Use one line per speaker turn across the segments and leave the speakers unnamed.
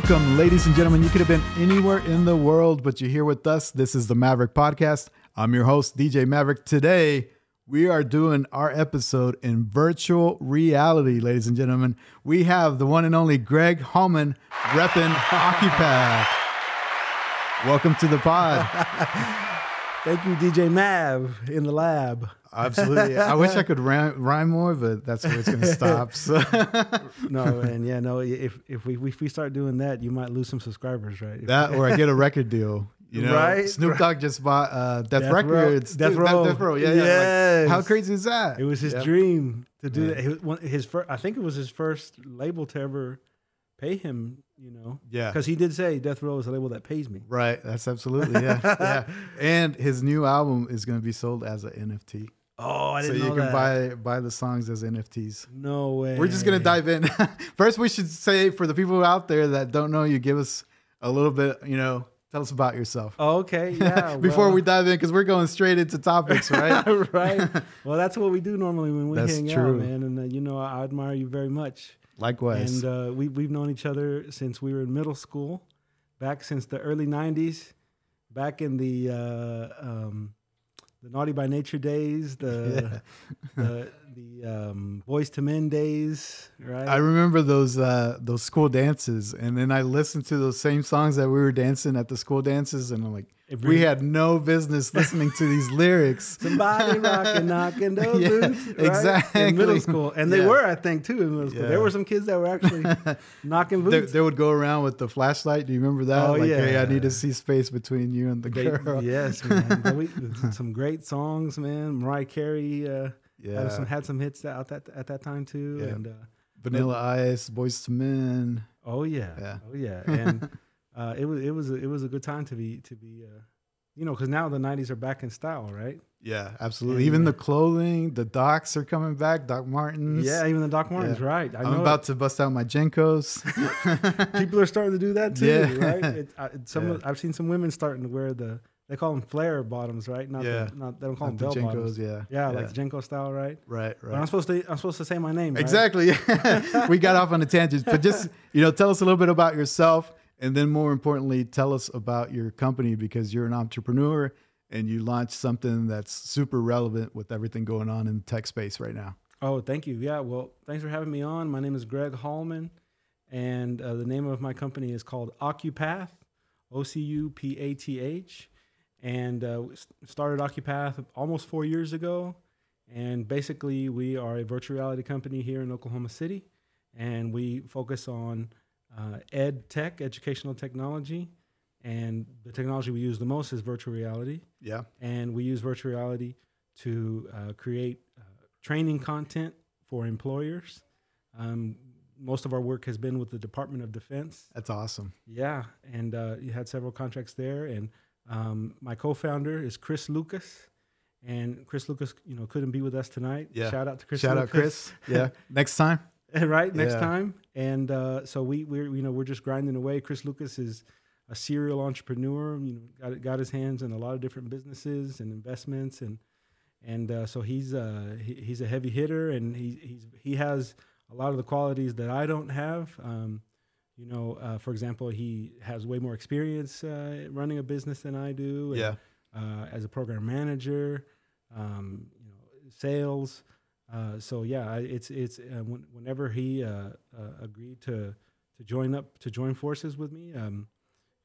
Welcome, ladies and gentlemen. You could have been anywhere in the world, but you're here with us. This is the Maverick Podcast. I'm your host, DJ Maverick. Today, we are doing our episode in virtual reality, ladies and gentlemen. We have the one and only Greg Hallman repping Ocupath. Welcome to the pod.
Thank you, DJ Mav, in the lab.
Absolutely. I wish I could rhyme, rhyme more, but that's where it's going to stop. So.
no, and yeah, no. If if we if we start doing that, you might lose some subscribers, right?
That or I get a record deal. You know,
Right,
Snoop Dogg just bought uh, Death,
Death Row.
Records.
Death
Dude,
Row.
Death Row. Yeah, yeah. Like, how crazy is that?
It was his
Yeah.
dream to do
Yeah.
that. One- His first, I think it was his first label to ever pay him. You know,
Yeah.
because he did say Death Row is a label that pays me.
Right. That's absolutely yeah. yeah. And his new album is going to be sold as an NFT.
Oh, I didn't know.
so you
know
can
that.
buy buy the songs as NFTs.
No way.
We're just gonna dive in. First, we should say for the people out there that don't know you, give us a little bit. You know, tell us about yourself
Oh, okay, yeah.
before
well-
we dive in, because we're going straight into topics, right?
right. Well, that's what we do normally when we
That's
hang
true.
out, man. And uh, you know, I admire you very much.
Likewise.
And uh, we we've known each other since we were in middle school, back since the early '90s, back in the uh, um, the Naughty by Nature days, the the, the um, Boyz II Men days, right?
I remember those uh, those school dances, and then I listened to those same songs that we were dancing at the school dances, and I'm like,
It
we had no business listening to these lyrics.
Somebody rocking, knocking those
Yeah,
boots, right?
exactly.
In middle school, and they
Yeah.
were, I think, too, in middle school.
Yeah.
There were some kids that were actually knocking boots.
they would go around with the flashlight. Do you remember that?
Oh,
like, hey, I need to see space between you and the
They-
girl.
yes, man. We, some great songs, man. Mariah Carey uh,
Yeah.
had some had some hits out that at that time too.
Yeah.
And uh,
Vanilla Ice, Boyz II Men.
oh yeah,
Yeah.
oh yeah, and uh, it was it was a, it was a good time to be to be, uh, you know, because now the '90s are back in style, right?
Yeah, absolutely.
And,
Even
uh,
the clothing, the Docs are coming back. Doc Martens.
Yeah, even the Doc Martens,
Yeah.
right? I
I'm
know
about to bust out my
JNCOs. people are starting to do that too,
Yeah.
right? It, I, it, some
yeah.
I've seen some women starting to wear the they call them flare bottoms, right? Not
Yeah.
the, not they don't call
Not
them
the
bell
JNCOs,
bottoms.
yeah.
Yeah, like JNCO style, right?
right,
But I'm supposed to I'm supposed to say my name, right?
Exactly. we got off on a tangent, but just you know, tell us a little bit about yourself, and then more importantly, tell us about your company because you're an entrepreneur and you launched something that's super relevant with everything going on in the tech space right now.
Oh, thank you. Yeah, well, thanks for having me on. My name is Greg Hallman, and uh, the name of my company is called Ocupath, O C U P A T H. And uh, started Ocupath almost four years ago. And basically, we are a virtual reality company here in Oklahoma City, and we focus on uh, ed tech, educational technology. And the technology we use the most is virtual reality
Yeah.
and we use virtual reality to uh, create uh, training content for employers. Um, most of our work has been with the Department of Defense.
That's awesome.
Yeah, and uh, you had several contracts there. And um, my co-founder is Chris Lucas, and Chris Lucas, you know, couldn't be with us tonight.
Yeah.
Shout out to Chris.
Shout out Chris. Yeah. Next time.
right next
Yeah.
time and uh, so we we're you know we're just grinding away chris lucas is a serial entrepreneur you know got, got his hands in a lot of different businesses and investments and and uh, so he's uh he, he's a heavy hitter and he he's he has a lot of the qualities that i don't have um you know uh, for example he has way more experience uh, running a business than i do and,
Yeah.
uh, as a program manager, um, you know, sales. Uh, so yeah, it's it's uh, when, whenever he uh, uh, agreed to to join up to join forces with me, um,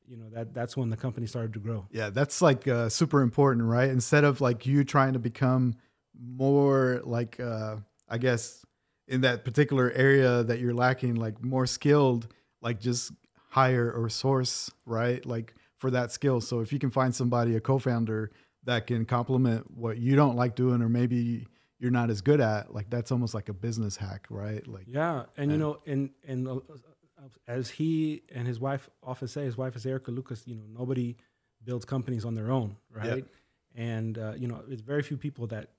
you know that that's when the company started to grow.
Yeah, that's like uh, super important, right? Instead of like you trying to become more like, I guess, in that particular area that you're lacking, like more skilled, like just hire or source, right? Like for that skill. So if you can find somebody, a co-founder that can complement what you don't like doing, or maybe you're not as good at, like that's almost like a business hack, right? Like,
Yeah, and you know, and and uh, as he and his wife often say, his wife is Erica Lucas. You know, nobody builds companies on their own, right? And uh, you know, it's very few people that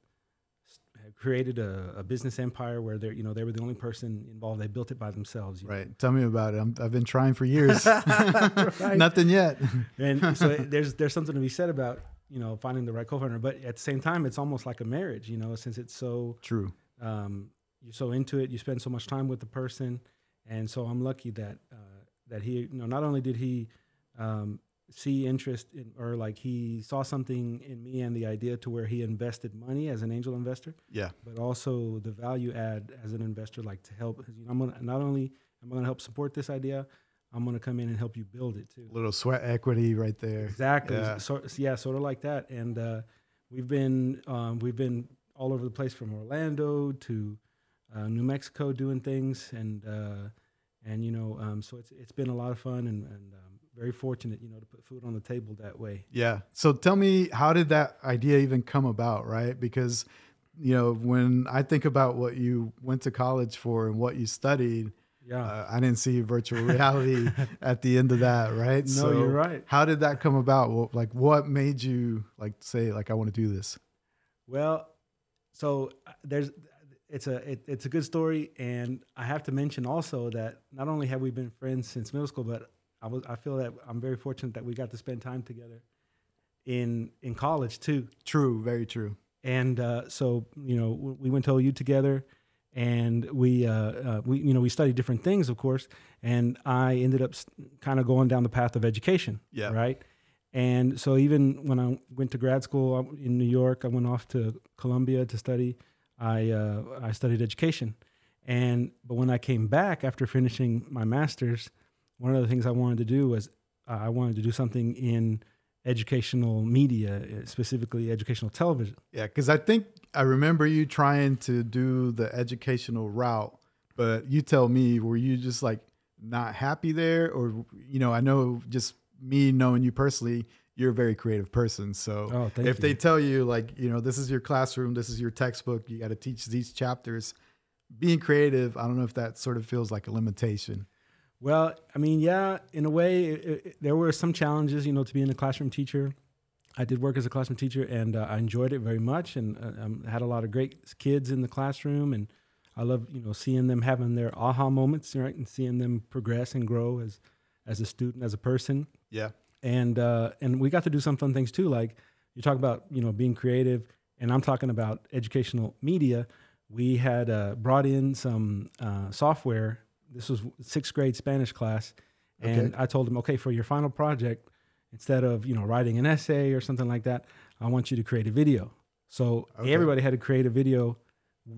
have created a, a business empire where they're you know they were the only person involved. They built it by themselves, you know?
right? Tell me about it. I'm, I've been trying for years. Nothing yet.
and so there's there's something to be said about you know finding the right co-founder but at the same time it's almost like a marriage you know since it's so
True.
um, you're so into it you spend so much time with the person and so i'm lucky that uh, that he you know not only did he um, see interest in or like he saw something in me and the idea to where he invested money as an angel investor
Yeah.
but also the value add as an investor like to help you know, i'm gonna not only am i gonna help support this idea i'm gonna come in and help you build it too A
little sweat equity right there.
exactly
Yeah.
so, yeah sort of like that and uh, we've been um, we've been all over the place from orlando to uh, new mexico doing things and uh, and you know um, so it's it's been a lot of fun and, and um, very fortunate you know to put food on the table that way
Yeah. So tell me, how did that idea even come about, right? Because, you know, when I think about what you went to college for and what you studied,
yeah
uh, I didn't see virtual reality at the end of that, right?
no you're right
How did that come about? Well, like, what made you like say, like, I want to do this?
Well, so uh, there's it's a it, it's a good story, and I have to mention also that not only have we been friends since middle school, but I was I feel that I'm very fortunate that we got to spend time together in in college too.
True. Very true.
And uh, so you know we went to OU together, and we uh, uh, we you know we studied different things, of course. And I ended up kind of going down the path of education
Yeah.
right? And so even when I went to grad school in New York, I went off to Columbia to study. I uh, I studied education, and but when I came back after finishing my master's, one of the things I wanted to do was uh, I wanted to do something in educational media, uh, specifically educational television.
Yeah. Because I think I remember you trying to do the educational route, but you tell me, were you just like not happy there? Or, you know, I know just me knowing you personally, you're a very creative person. So
Oh,
if
you.
they tell you, like, you know, this is your classroom, this is your textbook, you got to teach these chapters, being creative, I don't know if that sort of feels like a limitation.
Well, I mean, yeah, in a way, it, it, there were some challenges, you know, to being a classroom teacher. I did work as a classroom teacher, and uh, I enjoyed it very much, and uh, um, had a lot of great kids in the classroom, and I love, you know, seeing them having their aha moments, right, and seeing them progress and grow as as a student, as a person,
Yeah.
and uh, and we got to do some fun things too. Like you talk about, you know, being creative, and I'm talking about educational media. We had uh, brought in some uh, software. This was sixth grade Spanish class, and I told them, okay, for your final project, instead of you know writing an essay or something like that, I want you to create a video. So
Okay.
everybody had to create a video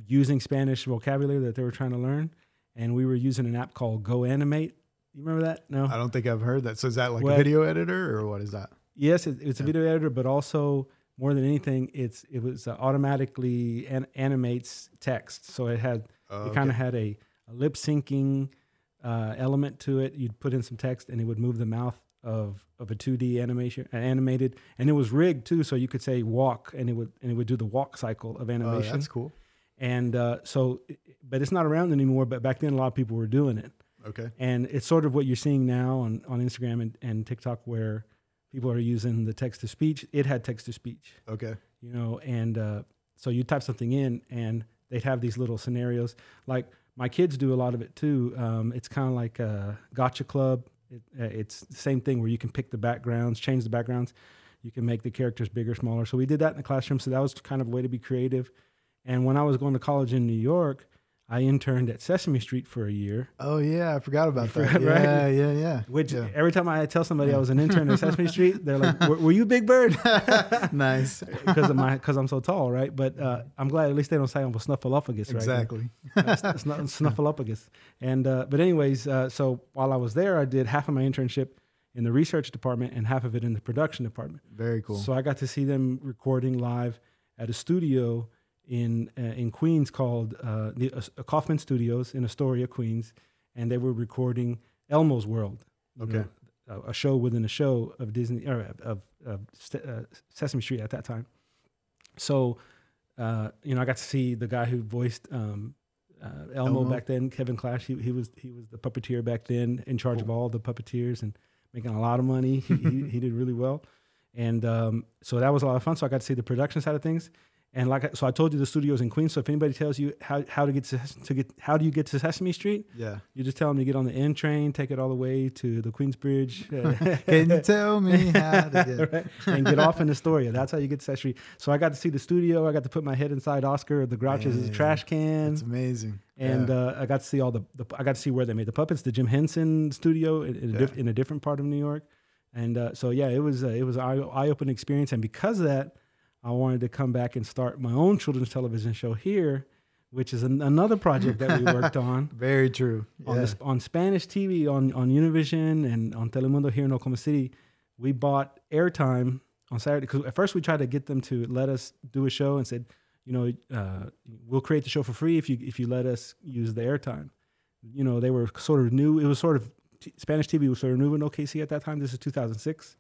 using Spanish vocabulary that they were trying to learn, and we were using an app called Go Animate. You remember that? No.
I don't think I've heard that. So is that like
Well-
a video editor or what is that?
Yes, it, it's a video editor, but also more than anything, it's it was uh, automatically an, animates text. So it had
Oh,
it kind of had a, a lip syncing uh, element to it. You'd put in some text, and it would move the mouth of of a 2D animation, uh, animated, and it was rigged too. So you could say walk, and it would and it would do the walk cycle of
Oh,
animation.
that's cool.
and uh, so, but it's not around anymore. But back then, a lot of people were doing it
Okay.
and it's sort of what you're seeing now on, on Instagram and, and TikTok where people are using the text to speech. It had text to speech,
Okay.
you know, and uh, so you type something in and they'd have these little scenarios. Like my kids do a lot of it too. Um, it's kind of like a Gacha Club. It, uh, it's the same thing where you can pick the backgrounds, change the backgrounds. You can make the characters bigger, smaller. So we did that in the classroom. So that was kind of a way to be creative. And when I was going to college in New York, I interned at Sesame Street for a year.
Oh yeah, I forgot about that.
right?
Yeah, yeah, yeah.
Which
yeah.
every time I tell somebody I was an intern at Sesame Street, they're like, "Were, were you Big Bird?"
nice.
Because of my because I'm so tall, right? But uh, I'm glad at least they don't say I'm a snuffleupagus, right?
Exactly.
Not snuffleupagus. And uh, but anyways, uh, so while I was there, I did half of my internship in the research department and half of it in the production department.
Very cool.
So I got to see them recording live at a studio in uh, in Queens called uh, the uh, Kaufman Studios in Astoria, Queens, and they were recording Elmo's World.
Okay.
know, a, a show within a show of Disney or of, of St- uh, Sesame Street at that time. So, uh, you know, I got to see the guy who voiced um, uh, Elmo,
Elmo.
back then, Kevin Clash. He, he was he was the puppeteer back then, in charge of all the puppeteers and making a lot of money. He, he, he did really well, and um, so that was a lot of fun. So I got to see the production side of things, And like I- so, I told you the studio's in Queens. So if anybody tells you how, how to get to, to get how do you get to Sesame Street,
Yeah.
you just tell them to get on the N train, take it all the way to the Queensbridge, uh,
Can you tell me how to get?
right? and get off in Astoria. That's how you get to Sesame Street. So I got to see the studio. I got to put my head inside Oscar the Grouch's trash can.
It's amazing.
and
yeah.
uh, I got to see all the, the I got to see where they made the puppets, the Jim Henson studio in, in, a, diff- in a different part of New York, and uh, so yeah, it was uh, it was an eye opening experience, and because of that, I wanted to come back and start my own children's television show here, which is an, another project that we worked on
very true.
on
Yeah.
on Spanish TV on on Univision and on Telemundo here in Oklahoma City. We bought airtime on Saturday because at first we tried to get them to let us do a show and said, you know, uh, we'll create the show for free if you if you let us use the airtime. You know, they were sort of new. It was sort of Spanish TV was sort of new in OKC at that time. This is 2006.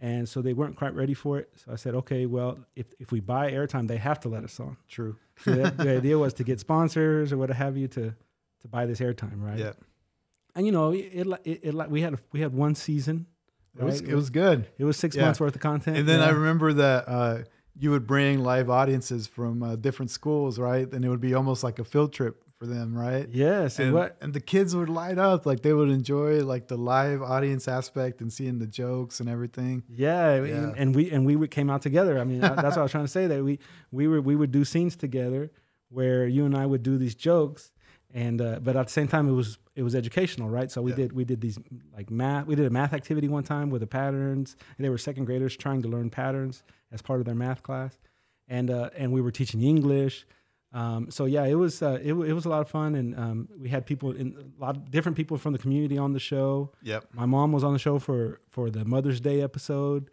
And so they weren't quite ready for it. So I said, okay, well, if, if we buy airtime, they have to let us on.
True.
So the, the idea was to get sponsors or what have you to to buy this airtime, right?
Yeah.
And you know, it, it, it, it we had a, we had one season.
It was it was good.
It was six
Yeah.
months worth of content.
And then I remember that uh, you would bring live audiences from uh, different schools, right? And it would be almost like a field trip for them, right?
yes, and
And,
what
and the kids would light up, like they would enjoy like the live audience aspect and seeing the jokes and everything.
Yeah,
Yeah.
And, and we and we came out together. I mean, that's what I was trying to say. That we we were we would do scenes together where you and I would do these jokes, and uh, but at the same time it was it was educational, right? So we
Yeah.
did we did these like math. We did a math activity one time with the patterns, and they were second graders trying to learn patterns as part of their math class, and uh, and we were teaching English. Um, so yeah, it was uh, it, it was a lot of fun, and um, we had people in a lot of different people from the community on the show.
Yep.
My mom was on the show for for the Mother's Day episode,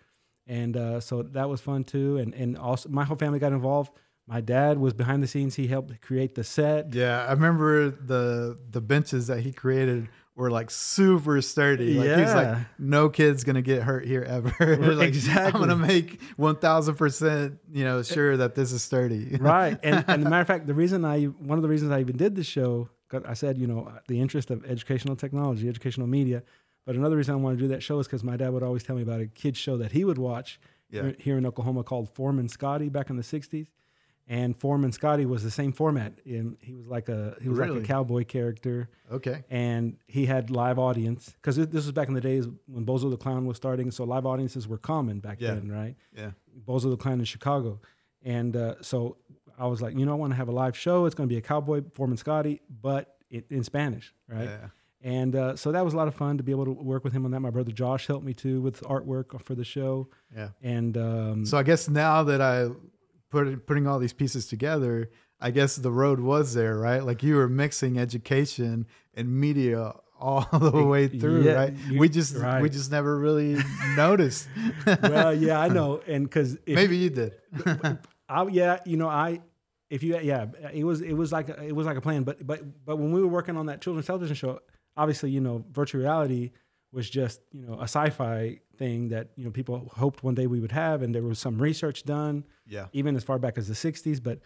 and uh, so that was fun too. And and also my whole family got involved. My dad was behind the scenes. He helped create the set.
Yeah, I remember the the benches that he created were like super sturdy. Like he's like,
Yeah.
no kid's gonna get hurt here ever. like,
Exactly.
I'm gonna make one thousand percent, you know, sure that this is sturdy.
right. And and the matter of fact, the reason I one of the reasons I even did the show, I said you know the interest of educational technology, educational media. But another reason I wanted to do that show is because my dad would always tell me about a kids show that he would watch
Yeah.
here, here in Oklahoma called Foreman Scotty back in the '60s. And Foreman Scotty was the same format. And he was like a he was like a cowboy character.
Okay.
and he had live audience because this was back in the days when Bozo the Clown was starting. So live audiences were common back
Yeah.
then, right?
Yeah.
Bozo the Clown in Chicago, and uh, so I was like, you know, I want to have a live show. It's going to be a cowboy Foreman Scotty, but it, in Spanish, right?
Yeah.
And uh, so that was a lot of fun to be able to work with him on that. My brother Josh helped me too with artwork for the show,
Yeah.
and um,
So I guess now that I put putting all these pieces together, I guess the road was there, right? Like you were mixing education and media all the way through,
Yeah,
right?
you-
we just we just never really noticed.
well, yeah, I know, and because
Maybe you did.
I, yeah, you know, I if you yeah, it was it was like a, it was like a plan. But but but when we were working on that children's television show, obviously you know virtual reality was just you know a sci-fi thing that you know people hoped one day we would have, and there was some research done
Yeah.
even as far back as the '60s, but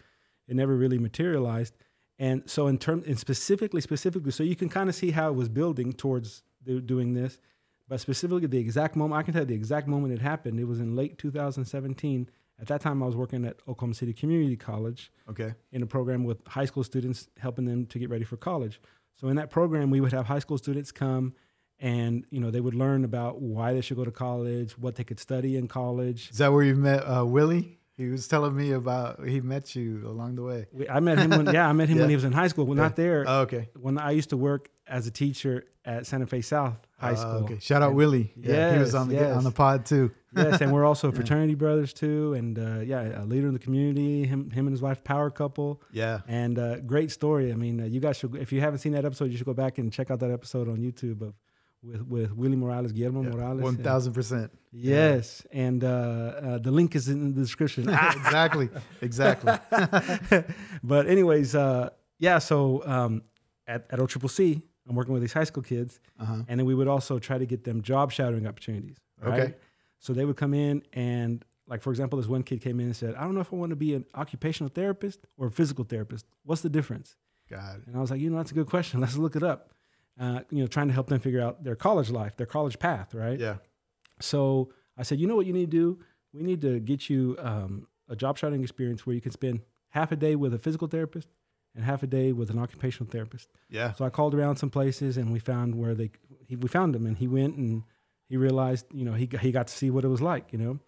it never really materialized. And so in term and specifically specifically, so you can kind of see how it was building towards do, doing this. But specifically, the exact moment I can tell you the exact moment it happened. It was in late 2017. At that time, I was working at Oklahoma City Community College
Okay.
in a program with high school students, helping them to get ready for college. So in that program, we would have high school students come, and you know they would learn about why they should go to college, what they could study in college.
Is that where you met uh, Willie? He was telling me about he met you along the way.
We, I met him when yeah, I met him when he was in high school. Well, not there.
Oh, okay.
when I used to work as a teacher at Santa Fe South High
Uh,
Shout
okay. Shout out Willie. Yeah, he was on the
yes.
on the pod too.
yes, and we're also fraternity brothers too, and uh, yeah, a leader in the community. Him, him and his wife, power couple,
Yeah.
and uh, great story. I mean, uh, you guys should, if you haven't seen that episode, you should go back and check out that episode on YouTube of with with Willie Morales, Guillermo Morales.
Thousand percent.
Yes, and uh, uh, the link is in the description.
Exactly. Exactly.
but anyways, uh, yeah. So um, at at OCCC, I'm working with these high school kids,
Uh-huh.
and then we would also try to get them job shadowing opportunities. Right?
Okay.
So they would come in and, like for example, this one kid came in and said, "I don't know if I want to be an occupational therapist or a physical therapist. What's the difference?"
Got it.
And I was like, "You know, that's a good question. Let's look it up." Uh, you know, trying to help them figure out their college life, their college path, right?
Yeah.
So I said, you know what you need to do? We need to get you um, a job shadowing experience where you can spend half a day with a physical therapist and half a day with an occupational therapist.
Yeah.
So I called around some places and we found where they he, we found him and he went and he realized you know he he got to see what it was like you know,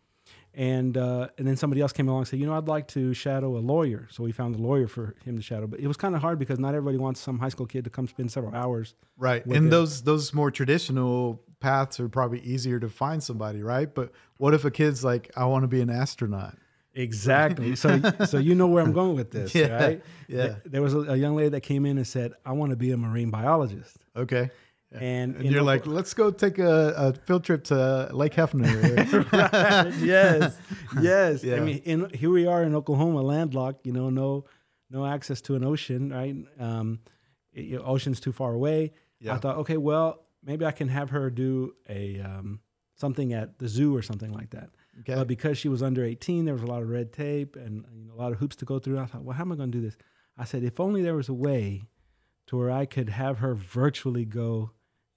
and uh, and then somebody else came along and said you know I'd like to shadow a lawyer. So we found a lawyer for him to shadow, but it was kind of hard because not everybody wants some high school kid to come spend several hours.
Right. And
it.
those those more traditional paths are probably easier to find somebody, right? But what if a kid's like, I want to be an astronaut?
Exactly. so so you know where I'm going with this,
Yeah,
right?
yeah.
There was a, a young lady that came in and said I want to be a marine biologist,
Okay.
And,
And you're like, let's go take a, a field trip to Lake Hefner.
yes, yes.
Yeah.
I mean, in, here we are in Oklahoma, landlocked. You know, no, no access to an ocean. Right? Um, it- you know, ocean's too far away.
Yeah.
I thought, okay, well, maybe I can have her do a um, something at the zoo or something like that.
okay.
But because she was under 18, there was a lot of red tape and you know, a lot of hoops to go through. I thought, well, how am I going to do this? I said, if only there was a way to where I could have her virtually go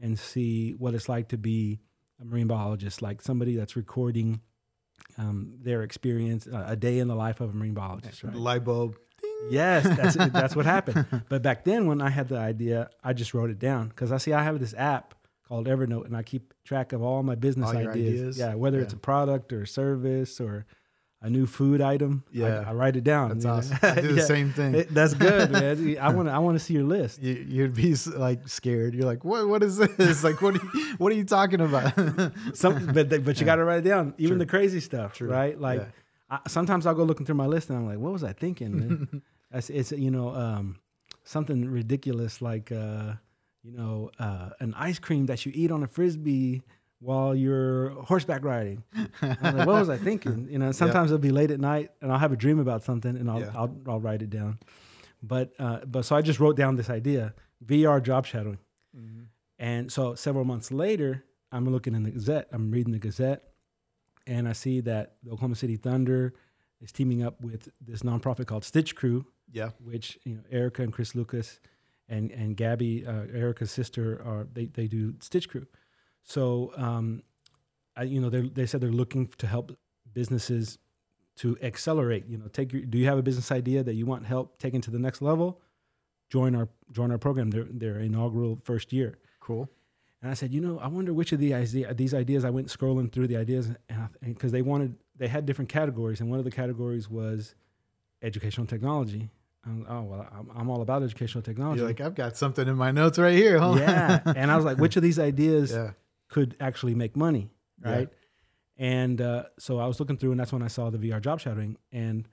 and see what it's like to be a marine biologist, like somebody that's recording um, their experience, uh, a day in the life of a marine biologist, right?
Light bulb.
Yes, that's that's what happened. But back then, when I had the idea, I just wrote it down because I see I have this app called Evernote, and I keep track of all my business
All
ideas.
ideas?
Yeah, whether it's a product or a service or a new food item.
Yeah.
I, write it down.
That's
you know?
awesome. I do the
Yeah.
same thing.
It- that's good, man. I want to. I want to see your list.
you, you'd be like scared. You're like, what? What is this? Like, what? Are you, what are you talking about?
Some, but but you got to write it down. Even
True.
the crazy stuff,
True.
right? Like
Yeah.
I, sometimes I'll go looking through my list and I'm like, what was I thinking? That's it's you know um, something ridiculous like uh, you know uh, an ice cream that you eat on a frisbee while you're horseback riding. Like, what was I thinking? You know, sometimes it'll be late at night and I'll have a dream about something and I'll
Yeah.
I'll, I'll write it down. But uh, but so I just wrote down this idea VR job shadowing. And so several months later, I'm looking in the Gazette. I'm reading the Gazette, and I see that the Oklahoma City Thunder is teaming up with this nonprofit called StitchCrew,
yeah.
which you know Erica and Chris Lucas and and Gabby, uh, Erica's sister, are they they do StitchCrew. So um, I you know they they said they're looking to help businesses to accelerate. You know, take your do you have a business idea that you want help taking to the next level? Join our join our program. Their their inaugural first year.
Cool.
And I said, you know, I wonder which of the idea, these ideas. I went scrolling through the ideas, and because they wanted, they had different categories, and one of the categories was educational technology. Oh well, I'm, I'm all about educational technology.
You're like, I've got something in my notes right here. On.
yeah, and I was like, which of these ideas
yeah.
Could actually make money,
Yeah.
right? And uh, so I was looking through, and that's when I saw the VR job shadowing, and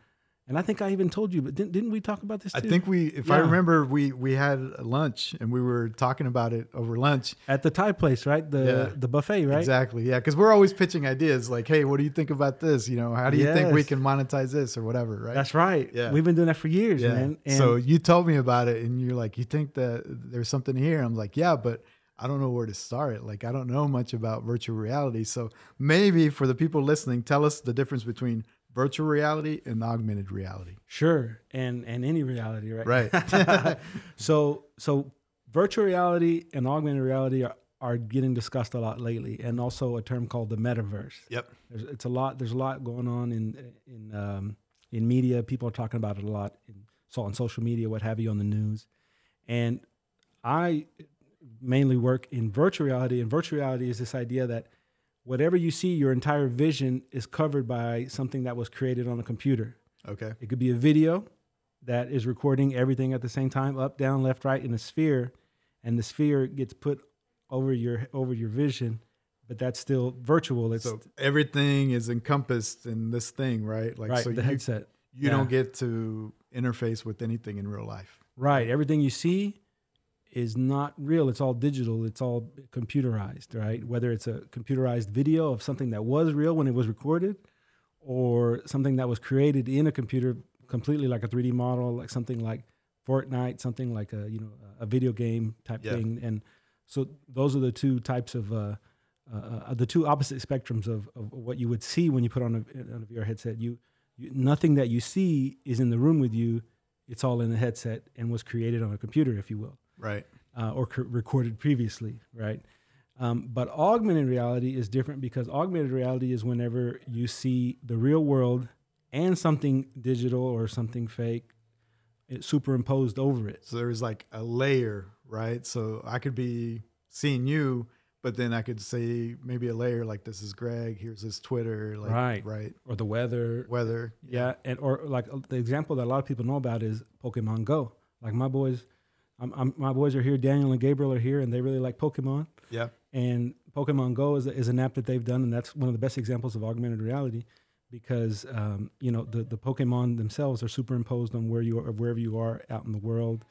and I think I even told you, but didn't, didn't we talk about this?
I think we, if I remember, we we had lunch and we were talking about it over lunch.
at the Thai place, right? The
Yeah.
the buffet, right?
Exactly. Yeah, because we're always pitching ideas like, "Hey, what do you think about this? You know, how do you think we can monetize this or whatever?" Right.
That's right.
Yeah.
We've been doing that for years,
yeah.
man. And
so you told me about it, and you're like, "You think that there's something here?" I'm like, "Yeah, but." I don't know where to start. Like, I don't know much about virtual reality. So maybe for the people listening, tell us the difference between virtual reality and augmented reality.
Sure, and and any reality, right?
Right.
so so virtual reality and augmented reality are, are getting discussed a lot lately, and also a term called the metaverse.
Yep.
There's it's a lot. There's a lot going on in in um, in media. People are talking about it a lot in so on social media, what have you, on the news, and I mainly work in virtual reality. And virtual reality is this idea that whatever you see, your entire vision is covered by something that was created on a computer.
Okay.
It could be a video that is recording everything at the same time, up, down, left, right, in a sphere, and the sphere gets put over your over your vision, but that's still virtual. It's
So everything is encompassed in this thing, right? Like,
right,
so
the
you,
headset.
you
yeah.
don't get to interface with anything in real life.
Right, everything you see is not real. It's all digital. It's all computerized, right? Whether it's a computerized video of something that was real when it was recorded, or something that was created in a computer completely like a 3D model, like something like Fortnite, something like a you know a video game type
Yeah.
thing. And so those are the two types of uh, uh, uh, the two opposite spectrums of, of what you would see when you put on a, on a VR headset. You, you nothing that you see is in the room with you. It's all in the headset and was created on a computer, if you will
Right.
uh, or c- recorded previously, right? Um, but augmented reality is different because augmented reality is whenever you see the real world and something digital or something fake it superimposed over it.
So there's like a layer, right? So I could be seeing you, but then I could say maybe a layer like this is Greg. Here's his Twitter, like,
Right.
Right.
Or the weather,
Weather.
yeah, and or like uh, the example that a lot of people know about is Pokemon Go. Like my boys, I'm, I'm, my boys are here. Daniel and Gabriel are here, and they really like Pokemon.
Yeah.
And Pokemon Go is, is an app that they've done, and that's one of the best examples of augmented reality because um, you know the the Pokemon themselves are superimposed on where you are, wherever you are out in the world,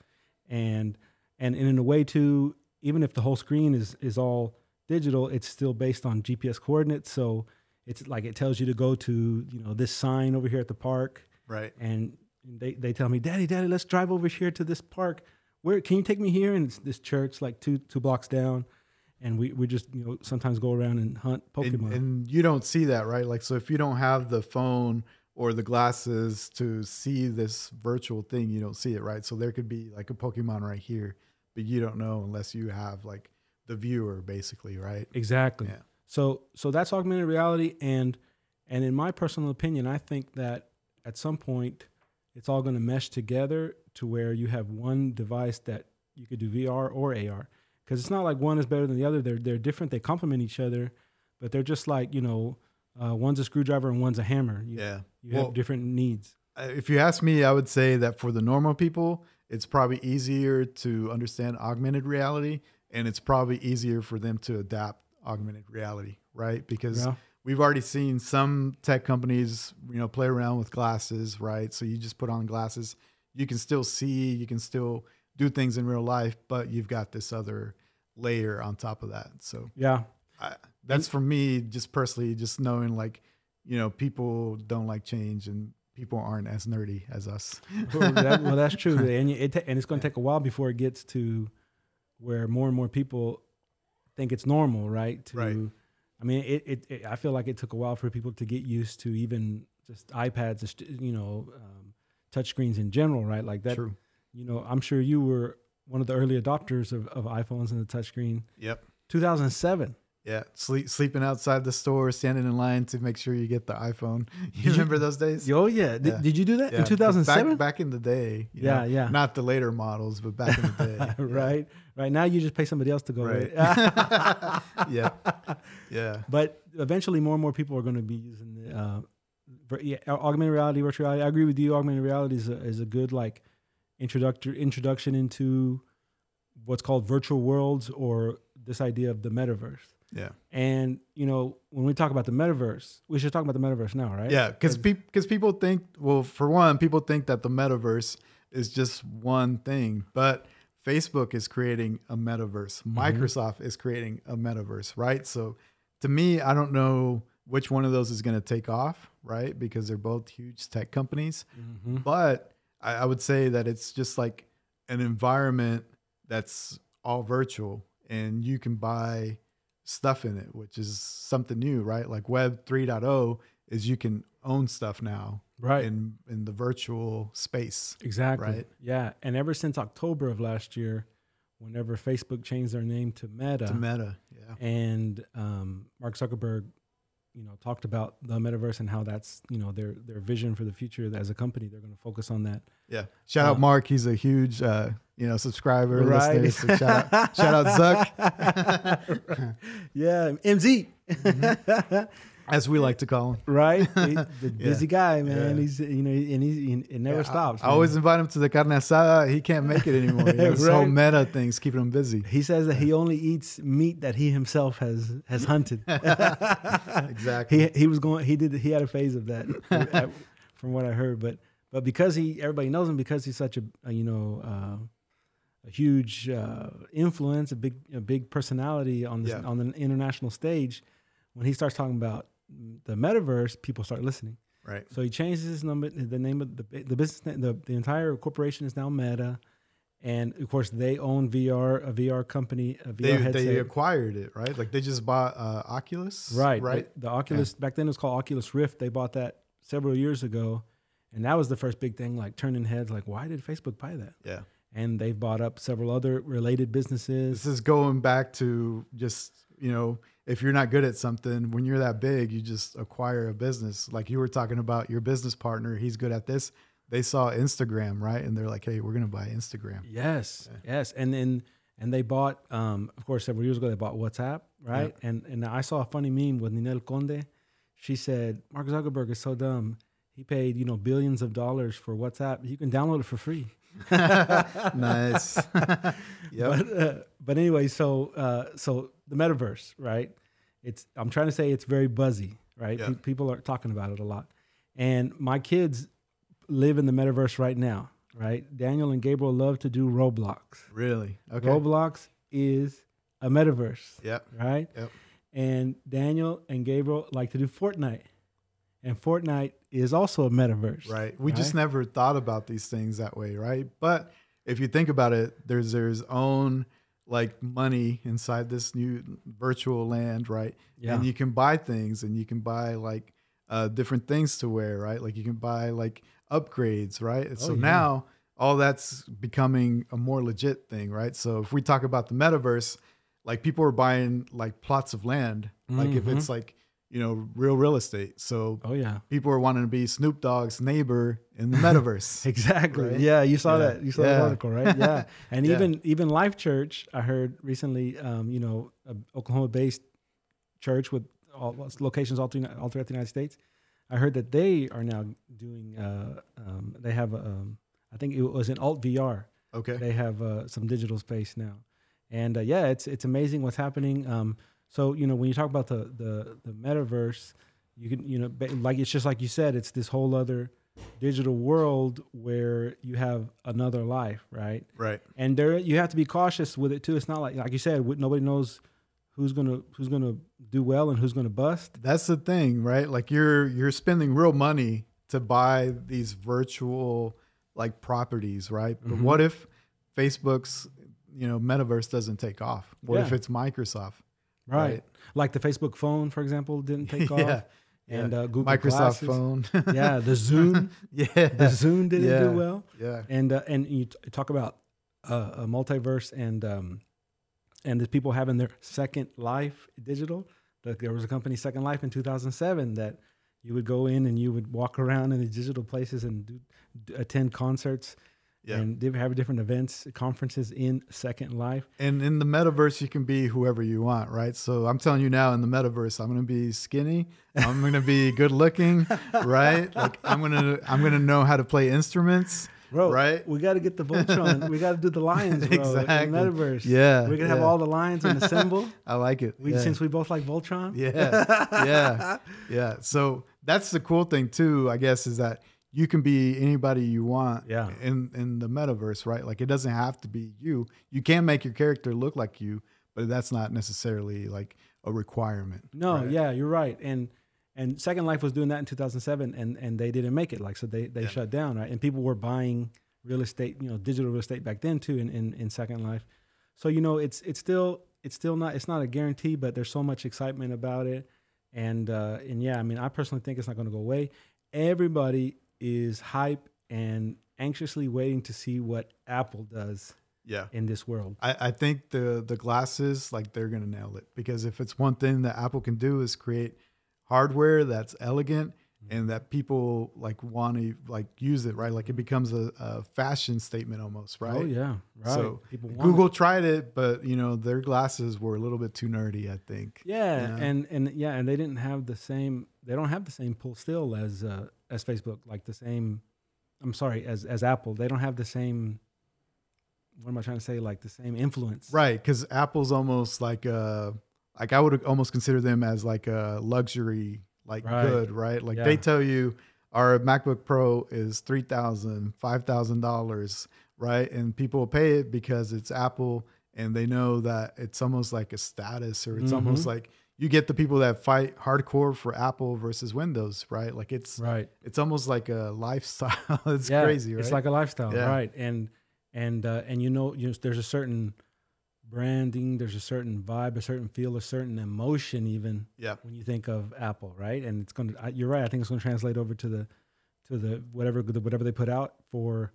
and and, and in a way too, even if the whole screen is is all digital, it's still based on GPS coordinates. So it's like it tells you to go to you know this sign over here at the park,
Right.
and they, they tell me, Daddy, Daddy, let's drive over here to this park. Where can you take me here? And it's this church like two two blocks down, and we, we just you know sometimes go around and hunt
And,
Pokemon.
and you don't see that, right? Like, so if you don't have the phone or the glasses to see this virtual thing, you don't see it, right? So there could be like a Pokemon right here, but you don't know unless you have like the viewer, basically, right?
exactly.
Yeah.
So so that's augmented reality, and and in my personal opinion, I think that at some point it's all going to mesh together to where you have one device that you could do VR or AR. Because it's not like one is better than the other. They're they're different. They complement each other, but they're just like you know, uh, one's a screwdriver and one's a hammer. You,
Yeah.
you
Well,
have different needs.
If you ask me, I would say that for the normal people, it's probably easier to understand augmented reality and it's probably easier for them to adapt augmented reality, right? Because
Yeah.
we've already seen some tech companies, you know, play around with glasses, right? So you just put on glasses, you can still see, you can still do things in real life, but you've got this other layer on top of that. So
Yeah,
I, that's for me, just personally, just knowing like, you know, people don't like change and people aren't as nerdy as us.
well, that, well, that's true, and it and it's going to take a while before it gets to where more and more people think it's normal, right? To,
Right.
I mean, it, it, it. I feel like it took a while for people to get used to even just iPads, you know, um, touchscreens in general, right? Like that.
True.
You know, I'm sure you were one of the early adopters of, of iPhones and the touchscreen.
Yep.
2007.
Yeah. Sleep, sleeping outside the store, standing in line to make sure you get the iPhone. You remember those days?
Oh yeah. Did,
Yeah.
did you do that
Yeah,
in 2007?
Back, back in the day. you
Yeah,
know,
yeah.
Not the later models, but back in the day. Yeah.
right. Right now, you just pay somebody else to go.
Right. yeah. Yeah.
But eventually, more and more people are going to be using the uh, yeah, augmented reality, virtual reality. I agree with you. Augmented reality is a, is a good like introductor introduction into what's called virtual worlds or this idea of the metaverse.
Yeah.
And you know, when we talk about the metaverse, we should talk about the metaverse now, right?
Yeah, because because people think well, for one, people think that the metaverse is just one thing, but Facebook is creating a metaverse. Mm-hmm. Microsoft is creating a metaverse, right? So to me, I don't know which one of those is going to take off, right? Because they're both huge tech companies.
Mhm.
But I, I would say that it's just like an environment that's all virtual and you can buy stuff in it, which is something new, right? Like Web 3.0 is you can own stuff now
right.
in in the virtual space.
Exactly.
Right.
Yeah. And ever since October of last year, whenever Facebook changed their name to Meta,
To meta, yeah.
and um, Mark Zuckerberg, you know, talked about the metaverse and how that's you know their their vision for the future as a company. They're going to focus on that.
Yeah. Shout out
Uh,
Mark. He's a huge uh, you know, subscriber,
Right.
So shout out, shout out Zuck,
yeah, MZ.
as we like to call him.
right? He- the busy guy, man.
Yeah.
He's you know, and he, it never
Yeah,
stops.
I, I always invite him to the carne asada. He can't make it anymore. You know, This whole meta thing's keeping him busy.
He says that he only eats meat that he himself has has hunted.
Exactly.
he he was going. He did. He had a phase of that, from what I heard. But but because he everybody knows him because he's such a, a you know uh, a huge uh, influence, a big a big personality on
Yeah.
on the international stage. When he starts talking about the metaverse, people start listening.
right.
So he changes his number, the name of the the business, the the entire corporation is now Meta, and of course they own VR, a VR company, a VR
They,
headset.
they acquired it, right? Like they just bought uh, Oculus.
right,
Right.
The, the Oculus back then it was called Oculus Rift. They bought that several years ago, and that was the first big thing, like turning heads. Like, why did Facebook buy that?
Yeah.
And they've bought up several other related businesses.
This is going back to just you know, if you're not good at something, when you're that big, you just acquire a business. Like you were talking about your business partner, he's good at this. They saw Instagram, right? And they're like, hey, we're going to buy Instagram.
Yes, yes, and then and they bought, um, of course, several years ago they bought WhatsApp, right? And and I saw a funny meme with Ninel Conde. She said Mark Zuckerberg is so dumb. He paid you know billions of dollars for WhatsApp. You can download it for free.
nice. yep.
But, uh, but anyway, so uh, so the metaverse, right? It's I'm trying to say it's very buzzy, right?
Yeah.
Pe- people are talking about it a lot, and my kids live in the metaverse right now, right? Daniel and Gabriel love to do Roblox.
Really? Okay.
Roblox is a metaverse,
Yep.
right?
Yep.
And Daniel and Gabriel like to do Fortnite, and Fortnite is also a metaverse,
Right. We just never thought about these things that way, right? But if you think about it, there's there's own like money inside this new virtual land, right?
Yeah.
And you can buy things and you can buy like uh, different things to wear, right? Like you can buy like upgrades, right? And so
Oh, yeah.
now all that's becoming a more legit thing, right? So if we talk about the metaverse, like people are buying like plots of land, like if
Mhm.
it's like, you know, real real estate. So
Oh yeah.
people are wanting to be Snoop Dogg's neighbor in the metaverse.
Exactly.
Right?
Yeah, you saw
Yeah.
that. You saw that
Yeah.
article, right? Yeah. And
Yeah.
even even Life Church, I heard recently, um, you know, a Oklahoma-based church with all locations all, through, all throughout the United States. I heard that they are now doing. Uh, um, they have, um, I think it was in Alt VR.
okay.
They have uh, some digital space now, and uh, yeah, it's it's amazing what's happening. Um, so you know, when you talk about the the the metaverse, you can you know like it's just like you said, it's this whole other digital world where you have another life, right?
Right.
And there you have to be cautious with it too. It's not like like you said, nobody knows who's gonna who's gonna do well and who's gonna bust.
That's the thing, right? Like you're you're spending real money to buy these virtual like properties, right? But
Mhm.
what if Facebook's you know metaverse doesn't take off? What if it's Microsoft?
Right.
Right.
Like the Facebook phone, for example, didn't take off.
yeah.
And uh, Google
Microsoft
Glasses.
phone.
Yeah, the Zune,
yeah.
the Zune didn't
Yeah.
do well.
Yeah.
and uh, and you t- talk about uh, a multiverse and um, and the people having their second life digital. Like there was a company, Second Life, in 2007 that you would go in and you would walk around in the digital places and do, d- attend concerts
Yeah.
and diff- have different events, conferences in Second Life.
And in the metaverse, you can be whoever you want, right? So I'm telling you now, in the metaverse, I'm going to be skinny. I'm going to be good looking, right? Like I'm going to I'm going to know how to play instruments,
Bro,
right?
we got to get the Voltron. we got to do the lions, bro.
Exactly.
In metaverse.
Yeah,
We're going to have all the lions and assemble.
I like it.
We,
yeah.
Since we both like Voltron.
yeah, yeah, yeah. So that's the cool thing too, I guess, is that you can be anybody you want
Yeah.
in in the metaverse, right? Like it doesn't have to be you. You can make your character look like you, but that's not necessarily like a requirement.
No,
right?
yeah, you're right. And and Second Life was doing that in 2007, and and they didn't make it. Like so, they they
Yeah.
shut down, right? And people were buying real estate, you know, digital real estate back then too, in in, in Second Life. So you know, it's it's still it's still not it's not a guarantee, but there's so much excitement about it, and uh, and yeah, I mean, I personally think it's not going to go away. Everybody is hype and anxiously waiting to see what Apple does
Yeah.
in this world.
I, I think the the glasses like they're gonna nail it because if it's one thing that Apple can do is create hardware that's elegant and that people like want to like use it right like it becomes a, a fashion statement almost right
Oh yeah, right.
So,
people want it.
Google tried it but you know their glasses were a little bit too nerdy I think
Yeah,
Yeah.
and and yeah, and they didn't have the same. They don't have the same pull still as uh, as Facebook. Like the same. I'm sorry, as as Apple, they don't have the same. What am I trying to say? Like the same influence.
right because Apple's almost like uh like I would almost consider them as like a luxury like
Right.
good right like
Yeah.
they tell you our MacBook Pro is three thousand, five thousand dollars, right? And people will pay it because it's Apple, and they know that it's almost like a status, or it's almost
Mhm.
like you get the people that fight hardcore for Apple versus Windows, right? Like it's
Right.
it's almost like a lifestyle. it's
yeah,
crazy, right?
It's like a lifestyle,
Yeah.
right? And and uh, and you know, you know, there's a certain branding, there's a certain vibe, a certain feel, a certain emotion, even
yeah,
when you think of Apple, right? And it's going to, you're right. I think it's going to translate over to the, to the whatever, the, whatever they put out for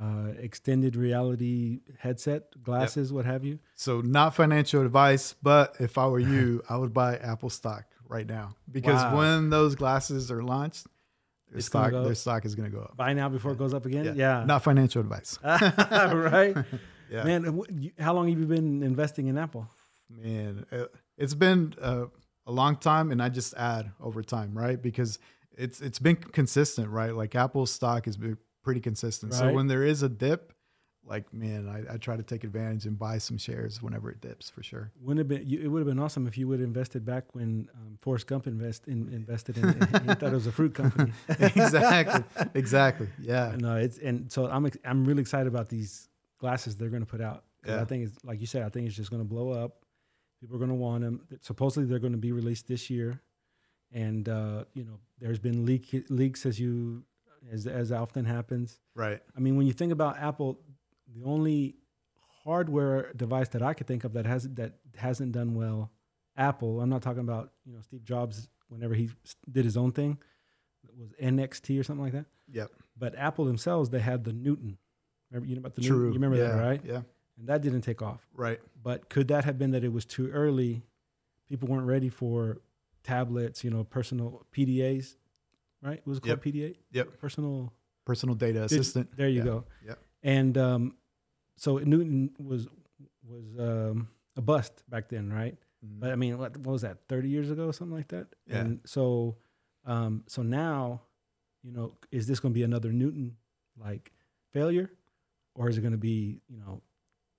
uh, extended reality headset, glasses, what have you.
So not financial advice, but if I were you, I would buy Apple stock right now because
Wow.
when those glasses are launched, their
It's
stock
go-
their stock is going to go up.
Buy now before it goes up again. Yeah.
Not financial advice.
right.
Yeah.
Man, how long have you been investing in Apple?
Man, it, it's been uh, a long time, and I just add over time, right? Because it's it's been consistent, right? Like Apple's stock has been pretty consistent. So when there is a dip, like man, I, I try to take advantage and buy some shares whenever it dips for sure.
Wouldn't have been. You, it would have been awesome if you would have invested back when um, Forrest Gump invest in, invested in. it. he thought it was a fruit company.
exactly, exactly. Yeah,
No, it's and so I'm I'm really excited about these glasses they're going to put out.
Yeah.
I think it's like you said. I think it's just going to blow up. People are going to want them. Supposedly they're going to be released this year, and uh, you know there's been leak leaks as you as as often happens.
right.
I mean, when you think about Apple, the only hardware device that I could think of that hasn't that hasn't done well, Apple. I'm not talking about you know Steve Jobs whenever he did his own thing, it was NeXT or something like that.
Yep.
But Apple themselves, they had the Newton. Remember you know about the
True.
Newton? You remember
yeah,
that, right?
Yeah.
And that didn't take off.
Right.
But could that have been that it was too early? People weren't ready for tablets, you know, personal PDAs, right? It was called PDA.
Yep.
Personal
Personal data assistant.
there you
Yeah.
go.
Yep.
And um, so Newton was was um, a bust back then, right?
Mhm.
But I mean, what, what was that? Thirty years ago, something like that.
Yeah.
And so, um, so now, you know, is this going to be another Newton like failure, or is it going to be, you know,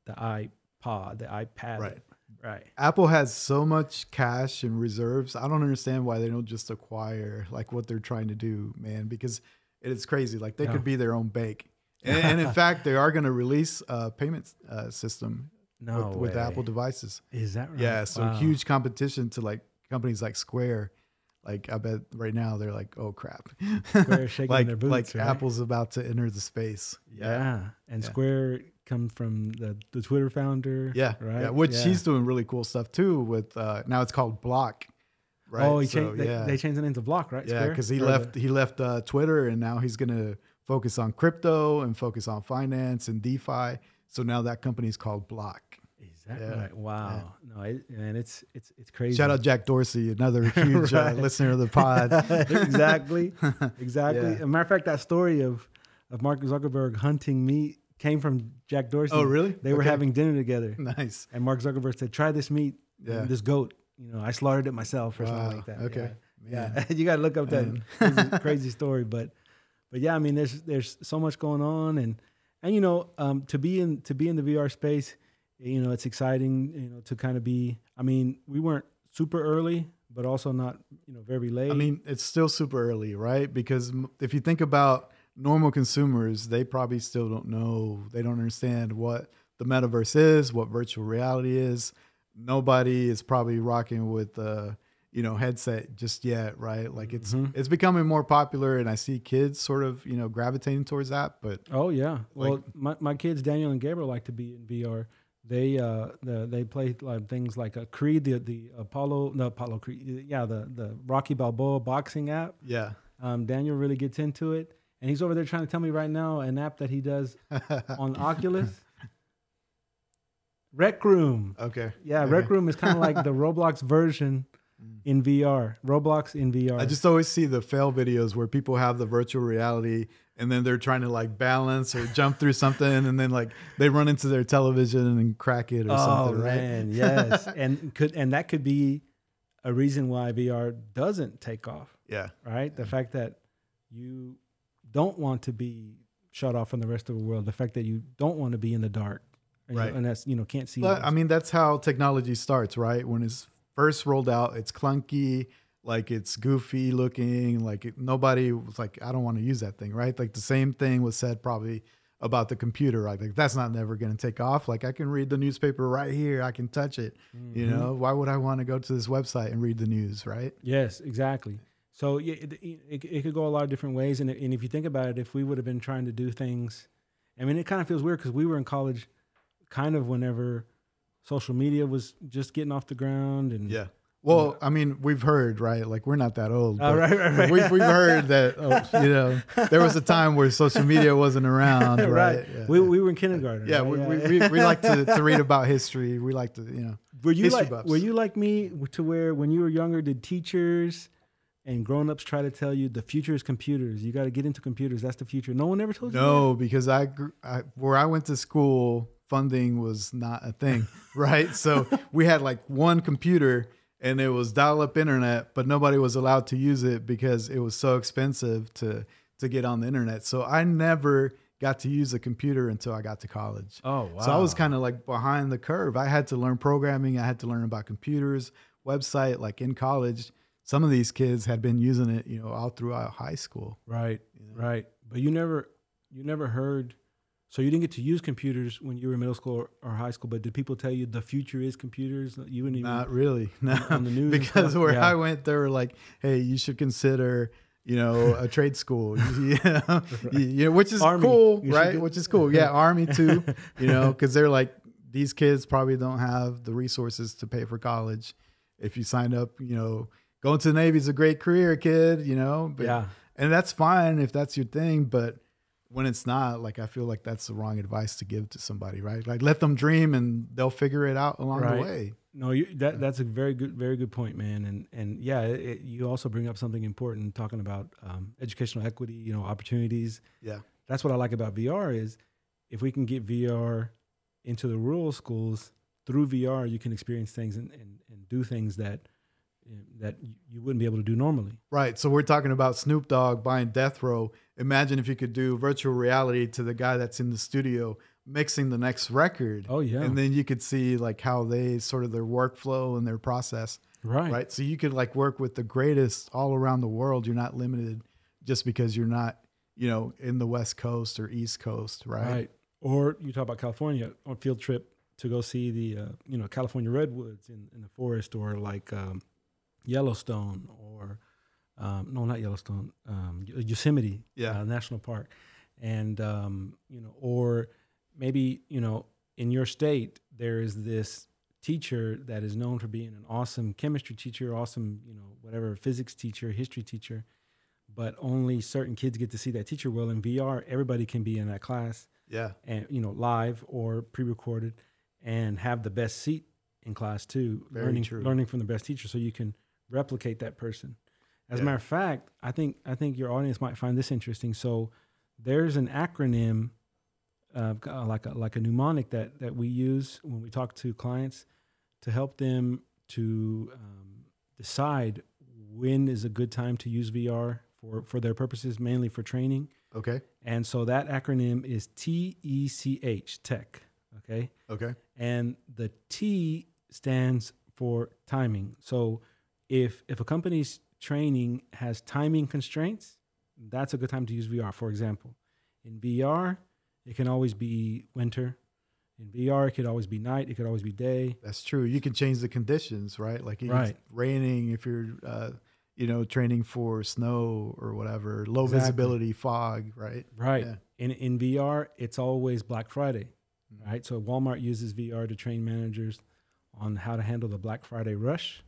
the iPod, the iPad?
Right.
Right.
Apple has so much cash and reserves. I don't understand why they don't just acquire like what they're trying to do, man. Because it's crazy. Like they could be their own bank. And, and in fact, they are going to release a payment uh, system
No
with, with. Apple devices.
Is that right?
Yeah, so
Wow.
huge competition to like companies like Square. Like I bet right now they're like, oh crap,
Square shaking
like
their boots,
like
right?
Apple's about to enter the space.
Yeah. And
Yeah.
Square come from the, the Twitter founder.
yeah,
Right.
yeah. Which
Yeah.
she's doing really cool stuff too. With uh, now it's called Block. Right.
Oh, he
So,
changed. They, they changed the name to Block, right?
Yeah, because he
Or
left he left uh, Twitter and now he's gonna focus on crypto and focus on finance and DeFi. So now that company's called Block.
That
Yeah,
right? Wow. No, it, and it's it's it's crazy.
Shout out Jack Dorsey, another huge uh, listener of the pod.
exactly. Exactly.
Yeah.
As a matter of fact, that story of of Mark Zuckerberg hunting meat came from Jack Dorsey.
oh, really?
They were having dinner together,
nice.
and Mark Zuckerberg said, "Try this meat,
Yeah.
this goat. You know, I slaughtered it myself, or
Wow.
something like that."
Okay.
Yeah, yeah. you got to look up that crazy, crazy story, but but yeah, I mean, there's there's so much going on, and and you know, um, to be in to be in the VR space, you know, it's exciting. You know, to kind of be. I mean, we weren't super early, but also not you know very late.
I mean, it's still super early, right? Because if you think about normal consumers, they probably still don't know, they don't understand what the metaverse is, what virtual reality is. Nobody is probably rocking with uh, you know, headset just yet, right? Like it's
Mhm.
it's becoming more popular and I see kids sort of, you know, gravitating towards that, but
Oh yeah. Well, my, my kids Daniel and Gabriel like to be in VR. They uh the, they play like things like a Creed, the the Apollo no Apollo Creed, yeah the the Rocky Balboa boxing app.
yeah.
Um, Daniel really gets into it, and he's over there trying to tell me right now an app that he does on Oculus. Rec Room.
okay.
Yeah,
Okay.
Rec Room is kind of like the Roblox version Mm. in VR. Roblox in VR.
I just always see the fail videos where people have the virtual reality and then they're trying to like balance or jump through something and then like they run into their television and crack it or
oh
something, right?
man, yes, and could and that could be a reason why VR doesn't take off.
Yeah.
Right, the fact that you don't want to be shut off from the rest of the world, the fact that you don't want to be in the dark, and, you-
Right.
and that's you know can't see.
But. I mean, that's how technology starts, right? When it's first rolled out, it's clunky, like it's goofy looking, like it, nobody was like, I don't want to use that thing, right? Like the same thing was said probably about the computer, right? Like that's not never going to take off. Like I can read the newspaper right here, I can touch it. You
Mhm.
know, why would I want to go to this website and read the news, right?
Yes, exactly. So yeah, it, it, it could go a lot of different ways, and and if you think about it, if we would have been trying to do things, I mean, it kind of feels weird because we were in college, kind of whenever social media was just getting off the ground, and
Yeah. Well, I mean, we've heard, right? Like we're not that old.
Oh,
but
right, right, right.
We've, we've heard that, oh, you know, there was a time where social media wasn't around, right?
right.
Yeah,
We, we were in kindergarten.
yeah,
right?
we, we, we, we like to, to read about history. We like to, you know,
Were you like
buffs.
Were you like me to where when you were younger, did teachers and grown-ups try to tell you the future is computers? You got to get into computers. That's the future. No one ever told you.
no, because I, I, where I went to school, funding was not a thing, right? So we had like one computer and it was dial up internet, but nobody was allowed to use it because it was so expensive to, to get on the internet. So I never got to use a computer until I got to college.
Oh wow.
So I was kind of like behind the curve. I had to learn programming. I had to learn about computers, website. Like in college, some of these kids had been using it, you know, all throughout high school.
right, right. But you never, you never heard. So you didn't get to use computers when you were in middle school or, or high school. But did people tell you the future is computers? You wouldn't even.
Not really, no.
on the news
because where
Yeah.
I went, they were like, "Hey, you should consider." You know, a trade school, you know, you- you know, which is
Army.
cool,
You
right? Which is cool. Yeah, army too. You know, because they're like these kids probably don't have the resources to pay for college. If you sign up, you know, going to the Navy is a great career, kid. You know, but
yeah.
and that's fine if that's your thing but when it's not like i feel like that's the wrong advice to give to somebody right like let them dream and they'll figure it out along
Right.
the way
No, you, that that's a very good, very good point, man. And and yeah, it, you also bring up something important, talking about um, educational equity, you know, opportunities.
yeah
That's what I like about VR is if we can get VR into the rural schools through VR, you can experience things and, and, and do things that that you wouldn't be able to do normally.
right so we're talking about snoop dogg buying death row imagine if you could do virtual reality to the guy that's in the studio mixing the next record.
Oh yeah,
and then you could see like how they sort of their workflow and their process.
Right,
right? So you could like work with the greatest all around the world. You're not limited just because you're not you know in the west coast or east coast right,
right. Or you talk about California on field trip to go see the uh, you know California redwoods in, in the forest, or like um, Yellowstone, or um, no, not Yellowstone, um, Yosemite
Yeah.
uh, National Park, and um, you know, or maybe you know, in your state there is this teacher that is known for being an awesome chemistry teacher, awesome you know whatever physics teacher, history teacher, but only certain kids get to see that teacher. Well, in VR, everybody can be in that class
yeah
and you know live or pre-recorded and have the best seat in class too
Very
learning
true.
learning from the best teacher so you can replicate that person as a matter of fact i think i think your audience might find this interesting so there's an acronym uh, uh, like a like a mnemonic that that we use when we talk to clients to help them to um, decide when is a good time to use vr for for their purposes mainly for training
okay
and so that acronym is TECH, tech. Okay.
okay
And the T stands for timing. So if if a company's training has timing constraints, that's a good time to use VR. For example, in VR, it can always be winter. In VR, it could always be night. It could always be day.
That's true. You can change the conditions, right? Like if
Right.
it's raining if you're, uh, you know, training for snow or whatever, low
Exactly.
visibility, fog, right?
Right.
Yeah.
In in VR, it's always Black Friday,
Mhm.
right? So Walmart uses VR to train managers on how to handle the Black Friday rush,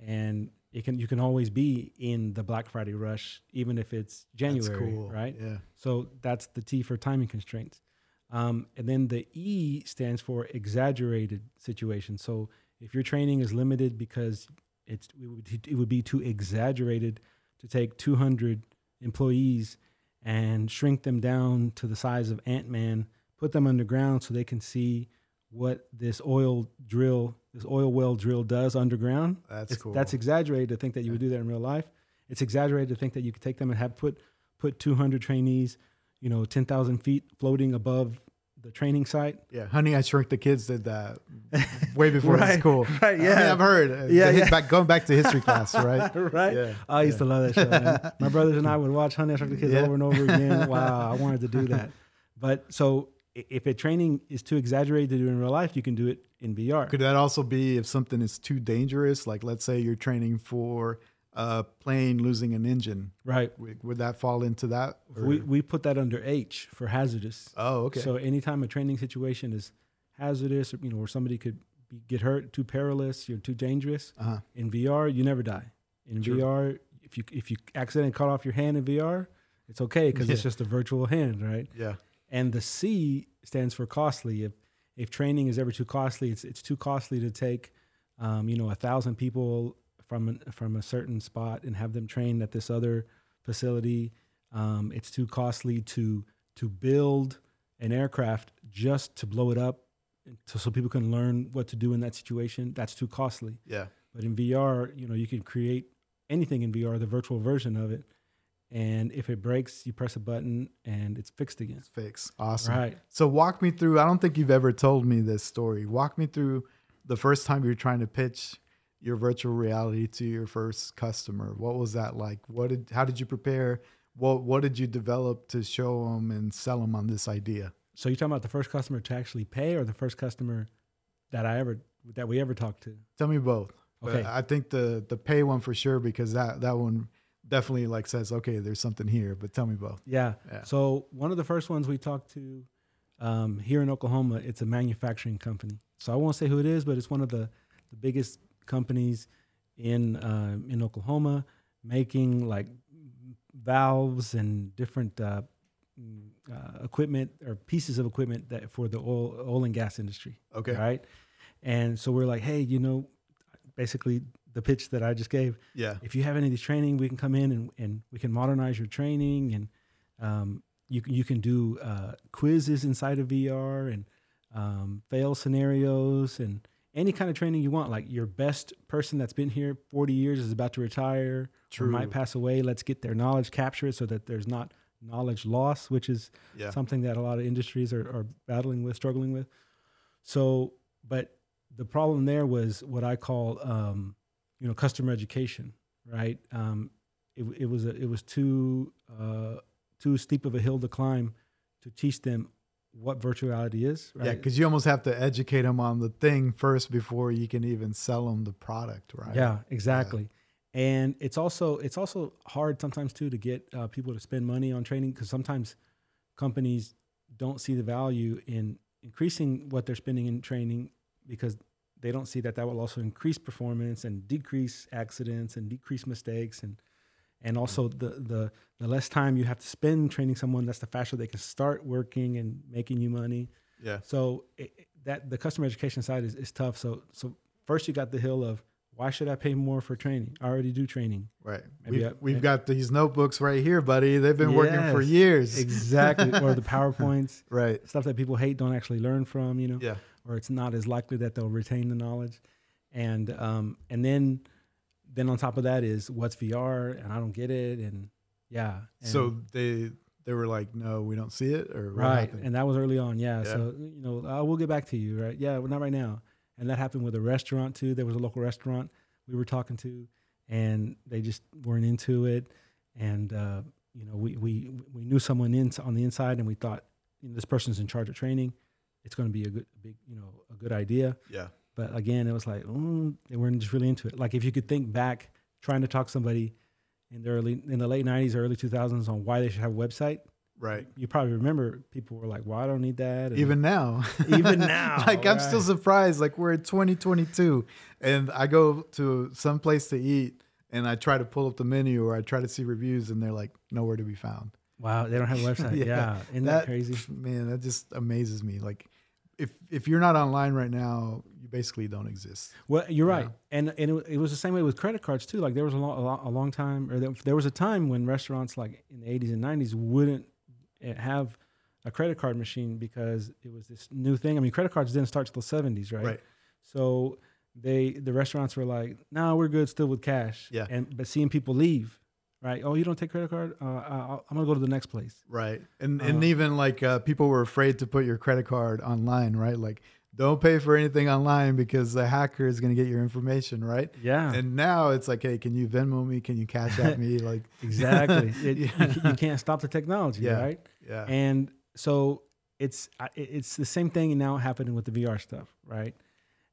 and it can you can always be in the Black Friday rush even if it's January,
cool.
right?
Yeah.
So that's the T for timing constraints. Um, and then the E stands for exaggerated situation. So if your training is limited because it's it would, it would be too exaggerated to take 200 employees and shrink them down to the size of Ant Man, put them underground so they can see what this oil drill, this oil well drill does underground.
That's
It's-
cool.
That's exaggerated to think that you would do that in real life. It's exaggerated to think that you could take them and have put put 200 trainees, you know, 10,000 feet floating above the training site.
yeah. Honey, I Shrunk the Kids did that way before
Right,
school.
right,
I mean,
yeah.
I've heard. uh,
Yeah, yeah.
Back, going back to history class, right?
right?
Yeah.
I used to love that show. Man. My brothers and I would watch Honey I Shrunk the Kids
Yeah.
over and over again. Wow, I wanted to do that. But so if a training is too exaggerated to do in real life, you can do it in VR.
Could that also be if something is too dangerous? Like, let's say you're training for a plane losing an engine.
right.
Would, that fall into that? or-
We, we put that under H for hazardous.
oh, okay.
So anytime a training situation is hazardous, or, you know, where somebody could you get hurt, too perilous, you're too dangerous.
Uh-huh.
In VR, you never die. In
True.
VR, if you if you accidentally cut off your hand in VR, it's okay because it's just a virtual hand, right?
Yeah.
And the C stands for costly. If if training is ever too costly, it's it's too costly to take, um, you know, a thousand people from an, from a certain spot and have them train at this other facility. Um, it's too costly to to build an aircraft just to blow it up, to, so people can learn what to do in that situation. That's too costly.
Yeah.
But in VR, you know, you can create anything in VR, the virtual version of it, and if it breaks, you press a button and it's fixed again.
It's fixed. Awesome.
Right.
So walk me through. I don't think you've ever told me this story. Walk me through the first time you're trying to pitch your virtual reality to your first customer. What was that like? What did? How did you prepare? What What did you develop to show them and sell them on this idea?
So you're talking about the first customer to actually pay, or the first customer that I ever that we ever talked to?
Tell me both. But
Okay.
I think the the pay one for sure because that that one definitely like says okay, there's something here. But tell me both.
Yeah.
Yeah.
So one of the first ones we talked to um, here in Oklahoma, it's a manufacturing company. So I won't say who it is, but it's one of the, the biggest companies in uh, in Oklahoma, making like valves and different uh, uh, equipment or pieces of equipment that for the oil oil and gas industry.
Okay.
Right. And so we're like, hey, you know, basically the pitch that I just gave
Yeah.
if you have any of these training, we can come in and, and we can modernize your training and um, you can you can do uh, quizzes inside of VR and um, fail scenarios and any kind of training you want. Like your best person that's been here 40 years is about to retire or might pass away. Let's get their knowledge captured so that there's not knowledge loss, which is
Yeah.
something that a lot of industries are, are battling with, struggling with. So, but the problem there was what I call, um, you know, customer education, right? Um, it, it was a, it was too uh, too steep of a hill to climb to teach them what virtual reality is, right?
Yeah, because you almost have to educate them on the thing first before you can even sell them the product, right?
Yeah, exactly. And it's also it's also hard sometimes too to get uh, people to spend money on training because sometimes companies don't see the value in increasing what they're spending in training because they don't see that that will also increase performance and decrease accidents and decrease mistakes and and also mm-hmm. the the the less time you have to spend training someone that's the faster they can start working and making you money
Yeah.
so it, that the customer education side is, is tough. So so first you got the hill of why should I pay more for training? I already do training.
Right.
Maybe
We've,
I-
we've
maybe-
got these notebooks right here, buddy. They've been working for years.
Exactly. or the PowerPoints,
Right.
stuff that people hate, don't actually learn from, you know,
Yeah.
Or it's not as likely that they'll retain the knowledge. And um and then then on top of that is what's VR and I don't get it and yeah. and-
So they they were like, no, we don't see it, or
right and that was early on yeah,
Yeah.
so you know uh, we'll get back to you right yeah well, not right now and that happened with a restaurant too there was a local restaurant we were talking to and they just weren't into it and uh, you know we, we we knew someone in on the inside and we thought you know, this person's in charge of training it's going to be a good big you know a good idea
yeah.
but again it was like mm, they weren't just really into it like if you could think back trying to talk somebody in the early in the late 90s or early 2000s on why they should have a website
Right.
you probably remember people were like, "Well, I don't need that." and-
Even now.
Even now,
like I'm still surprised. Like we're in 2022, and I go to some place to eat, and I try to pull up the menu or I try to see reviews, and they're like nowhere to be found.
wow, they don't have a website.
Yeah,
yeah, isn't that, crazy?
Man, that just amazes me. Like if if you're not online right now, you basically don't exist.
Well, you're right,
Yeah.
and and it, it was the same way with credit cards too. Like there was a long, a long, a long time, or there, there was a time when restaurants, like in the 80s and 90s, wouldn't eh, have a credit card machine because it was this new thing. I mean, credit cards didn't start till the 70s, right?
Right.
So they the restaurants were like, "No, we're good, still with cash."
Yeah.
And but seeing people leave, right? Oh, you don't take credit card? Uh, I'm gonna go to the next place.
Right. And and
Uh,
even like uh, people were afraid to put your credit card online, right? Like don't pay for anything online because the hacker is going to get your information, right?
Yeah.
And now it's like, hey, can you Venmo me? Can you Cash App me? Like
Exactly. It, you,
Yeah.
you can't stop the technology,
Yeah.
right?
yeah.
And so it's it's the same thing now happening with the VR stuff, right?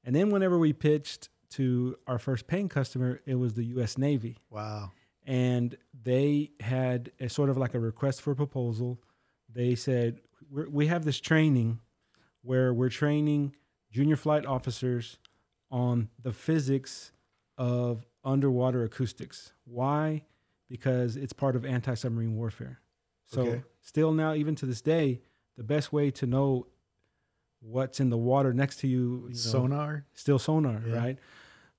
And then whenever we pitched to our first paying customer, it was the U.S. Navy,
wow.
And they had a sort of like a request for a proposal. They said we're, we have this training where we're training junior flight officers on the physics of underwater acoustics. Why? Because it's part of anti submarine warfare. So,
Okay.
still now, even to this day, the best way to know what's in the water next to you, you know,
Sonar.
still sonar,
Yeah.
right?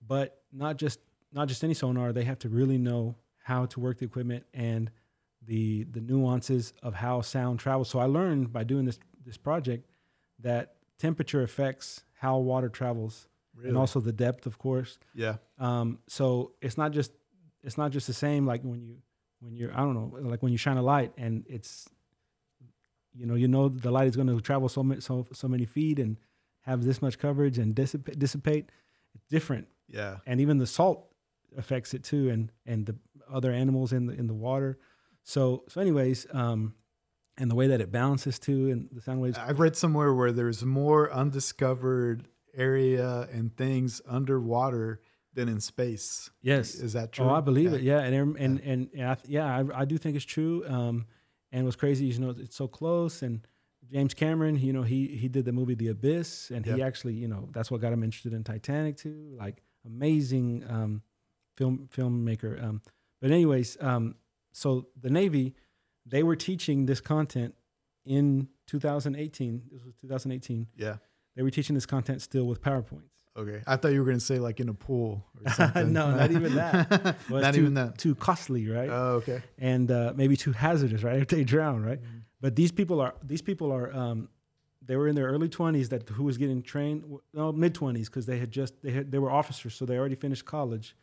But not just not just any sonar. They have to really know how to work the equipment and the the nuances of how sound travels. So I learned by doing this this project that temperature affects how water travels
Really?
and also the depth, of course.
yeah.
Um, so it's not just it's not just the same like when you when you're I don't know like when you shine a light and it's you know you know the light is going to travel so many so so many feet and have this much coverage and dissipate dissipate. It's different,
Yeah.
and even the salt affects it too, and and the other animals in the in the water. So so anyways, um, and the way that it balances too, and the sound waves.
I've read somewhere where there's more undiscovered area and things underwater than in space.
Yes.
Is that true?
Oh, I believe
Yeah.
it. Yeah, and and and, and I, yeah, I, I do think it's true. Um, and what's crazy is you know it's so close. And James Cameron, you know, he he did the movie The Abyss, and he actually, you know, that's what got him interested in Titanic too. Like amazing um, film filmmaker. Um, but anyways, um, so the Navy, they were teaching this content in 2018. This was 2018.
Yeah.
They were teaching this content still with PowerPoints.
Okay. I thought you were going to say like in a pool or something.
No, not even that. Well,
not
too,
even that.
Too costly, right?
Oh, okay.
and uh, maybe too hazardous, right? If they drown, right? But these people are these people are um, they were in their early twenties that who was getting trained no mid twenties because they had just they had they were officers so they already finished college,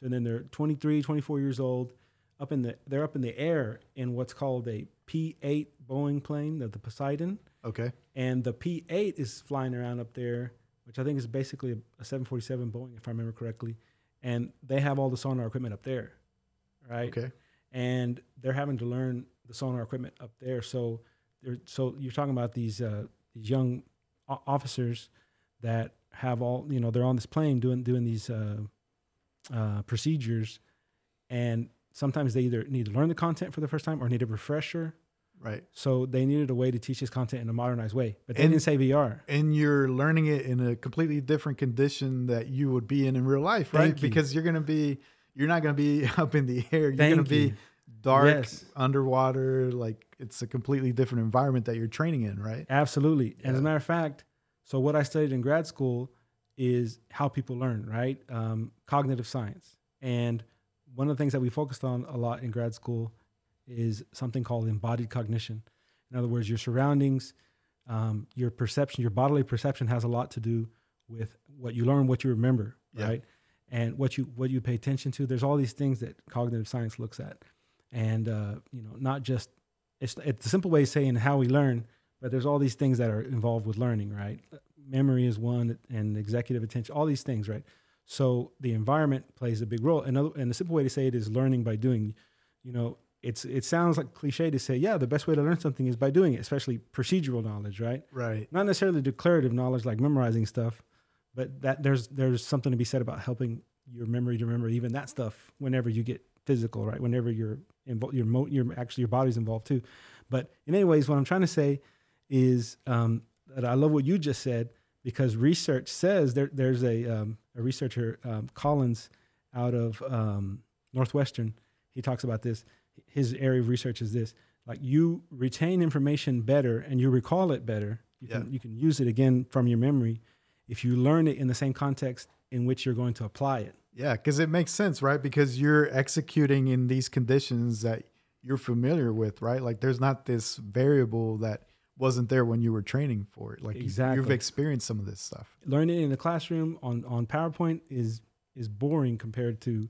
so then they're 23, 24 years old, up in the they're up in the air in what's called a P eight Boeing plane, the, the Poseidon,
Okay.
and the P eight is flying around up there, which I think is basically a, a seven forty seven Boeing if I remember correctly, and they have all the sonar equipment up there, right?
Okay.
and they're having to learn the sonar equipment up there. So, they're, so you're talking about these uh, these young o- officers that have all you know they're on this plane doing doing these uh, uh, procedures, and sometimes they either need to learn the content for the first time or need a refresher.
Right.
So they needed a way to teach this content in a modernized way, but they
And-
didn't say VR.
And you're learning it in a completely different condition that you would be in in real life, right?
Thank.
Because you're going to be, you're not going to be up in the air. You're
Thank
going to be
you.
dark,
Yes.
underwater. Like it's a completely different environment that you're training in, right?
Absolutely. And as a matter of fact, so what I studied in grad school is how people learn, right? Um, cognitive science. And one of the things that we focused on a lot in grad school is something called embodied cognition. In other words, your surroundings, um, your perception, your bodily perception has a lot to do with what you learn, what you remember,
Yeah.
right? And what you what you pay attention to. There's all these things that cognitive science looks at, and uh, you know, not just it's it's a simple way of saying how we learn, but there's all these things that are involved with learning, right? Memory is one, and executive attention, all these things, right? So the environment plays a big role. Another, and the simple way to say it is learning by doing. You know, it's it sounds like cliche to say, yeah, the best way to learn something is by doing it, especially procedural knowledge, right?
Right.
Not necessarily declarative knowledge like memorizing stuff, but that there's there's something to be said about helping your memory to remember even that stuff whenever you get physical, right? Whenever you're involved, your mo- your actually your body's involved too. But in any ways, what I'm trying to say is um, that I love what you just said because research says there, there's a, um, a researcher, um, Collins, out of um, Northwestern. He talks about this. His area of research is this: like you retain information better and you recall it better. You
Yeah.
can you can use it again from your memory if you learn it in the same context in which you're going to apply it.
Yeah, because it makes sense, right? Because you're executing in these conditions that you're familiar with, right? Like there's not this variable that wasn't there when you were training for it. Like you- you've experienced some of this stuff.
learning in the classroom on, on PowerPoint is is boring compared to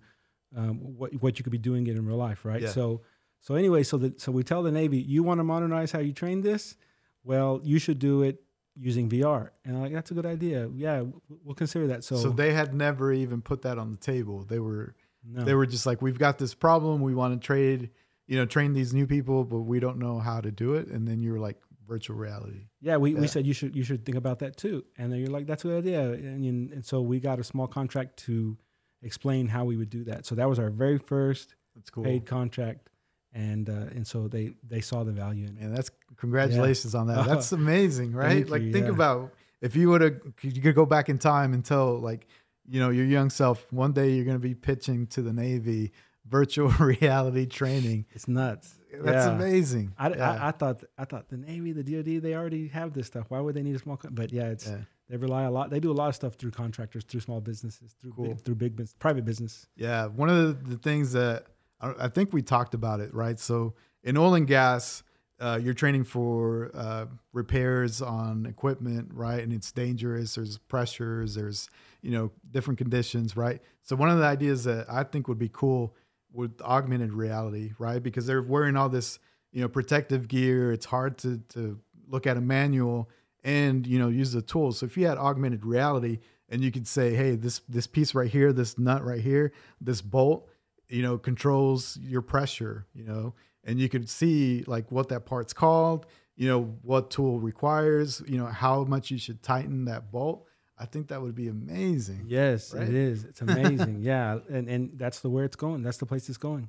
um, what what you could be doing it in real life, right?
Yeah.
So so anyway, so the, so we tell the Navy, you want to modernize how you train this? Well, you should do it using VR, and I'm like that's a good idea. Yeah, we'll consider that. So,
So, they had never even put that on the table. They were
no.
they were just like, we've got this problem. We want to trade, you know, train these new people, but we don't know how to do it. And then you were like, virtual reality.
Yeah, we, we said you should you should think about that too. And then you're like, that's a good idea. And, and so we got a small contract to explain how we would do that. So that was our very first
cool.
paid contract, and uh, and so they they saw the value in it.
Man, that's congratulations on that. That's amazing, right? Like
you,
think
yeah.
about if you would have you could go back in time and tell like you know, your young self, one day you're going to be pitching to the Navy virtual reality training.
It's nuts.
That's
Yeah.
amazing.
I,
Yeah.
I, I thought I thought the Navy, the DoD, they already have this stuff. Why would they need a small? Co- but yeah, it's
Yeah.
they rely a lot. They do a lot of stuff through contractors, through small businesses, through
Cool.
big, through big business, private business.
Yeah, one of the, the things that I, I think we talked about it, right? So in oil and gas, uh, you're training for uh, repairs on equipment, right? And it's dangerous. There's pressures. There's you know different conditions, right? So one of the ideas that I think would be cool with augmented reality, right? Because they're wearing all this you know protective gear. It's hard to to look at a manual and you know use the tools. So if you had augmented reality and you could say, hey, this this piece right here, this nut right here, this bolt, you know, controls your pressure, you know, and you could see like what that part's called, you know, what tool requires, you know, how much you should tighten that bolt. I think that would be amazing.
Yes,
Right?
it is. It's amazing. yeah, and and that's the where it's going. That's the place it's going.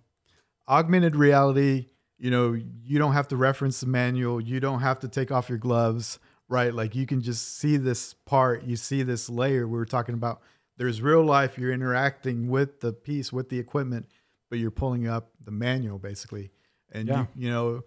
augmented reality, you know, you don't have to reference the manual, you don't have to take off your gloves, right? Like you can just see this part, you see this layer we were talking about. There's real life, you're interacting with the piece, with the equipment, but you're pulling up the manual basically. And
Yeah.
you, you know,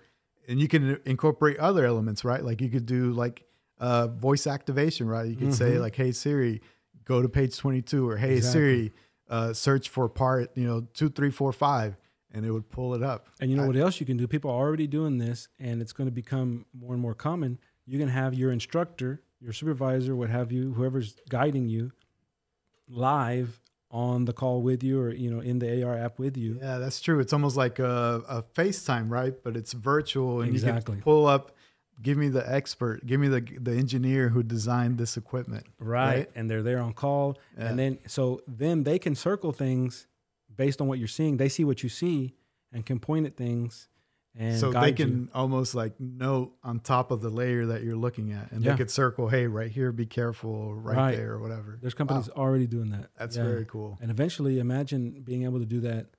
and you can incorporate other elements, right? Like you could do like uh, voice activation, right? You could say
Mhm.
like, "Hey Siri, go to page 22," or "Hey
Exactly.
Siri, uh, search for part, you know, two, three, four, five, and it would pull it up.
And you know
I-
what else you can do? People are already doing this, and it's going to become more and more common. You can have your instructor, your supervisor, what have you, whoever's guiding you, live on the call with you, or you know, in the AR app with you.
Yeah, that's true. It's almost like a, a FaceTime, right? But it's virtual, and you can pull up. Give me the expert. Give me the the engineer who designed this equipment.
Right.
Right.
And they're there on call.
Yeah.
And then, so then they can circle things based on what you're seeing. They see what you see and can point at things and
so they
guide you.
can almost like note on top of the layer that you're looking at, and
Yeah.
they could circle, "Hey, right here, be careful," right,
Right.
there, or whatever.
There's companies already doing that.
That's
Yeah.
very cool.
And eventually, imagine being able to do that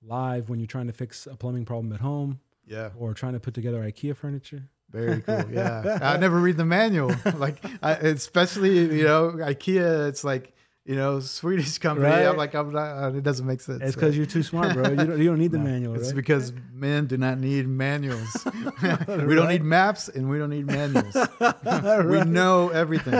live when you're trying to fix a plumbing problem at home
Yeah,
or trying to put together IKEA furniture.
Very cool. Yeah, I never read the manual. Like, I, especially you know, IKEA. It's like you know, Swedish company.
Right.
I'm like, I'm not. Uh, it doesn't make sense.
It's because you're too smart, bro. You don't, you don't need the
No,
manual,
It's
right?
because men do not need manuals. we don't need maps and we don't need manuals. We know everything.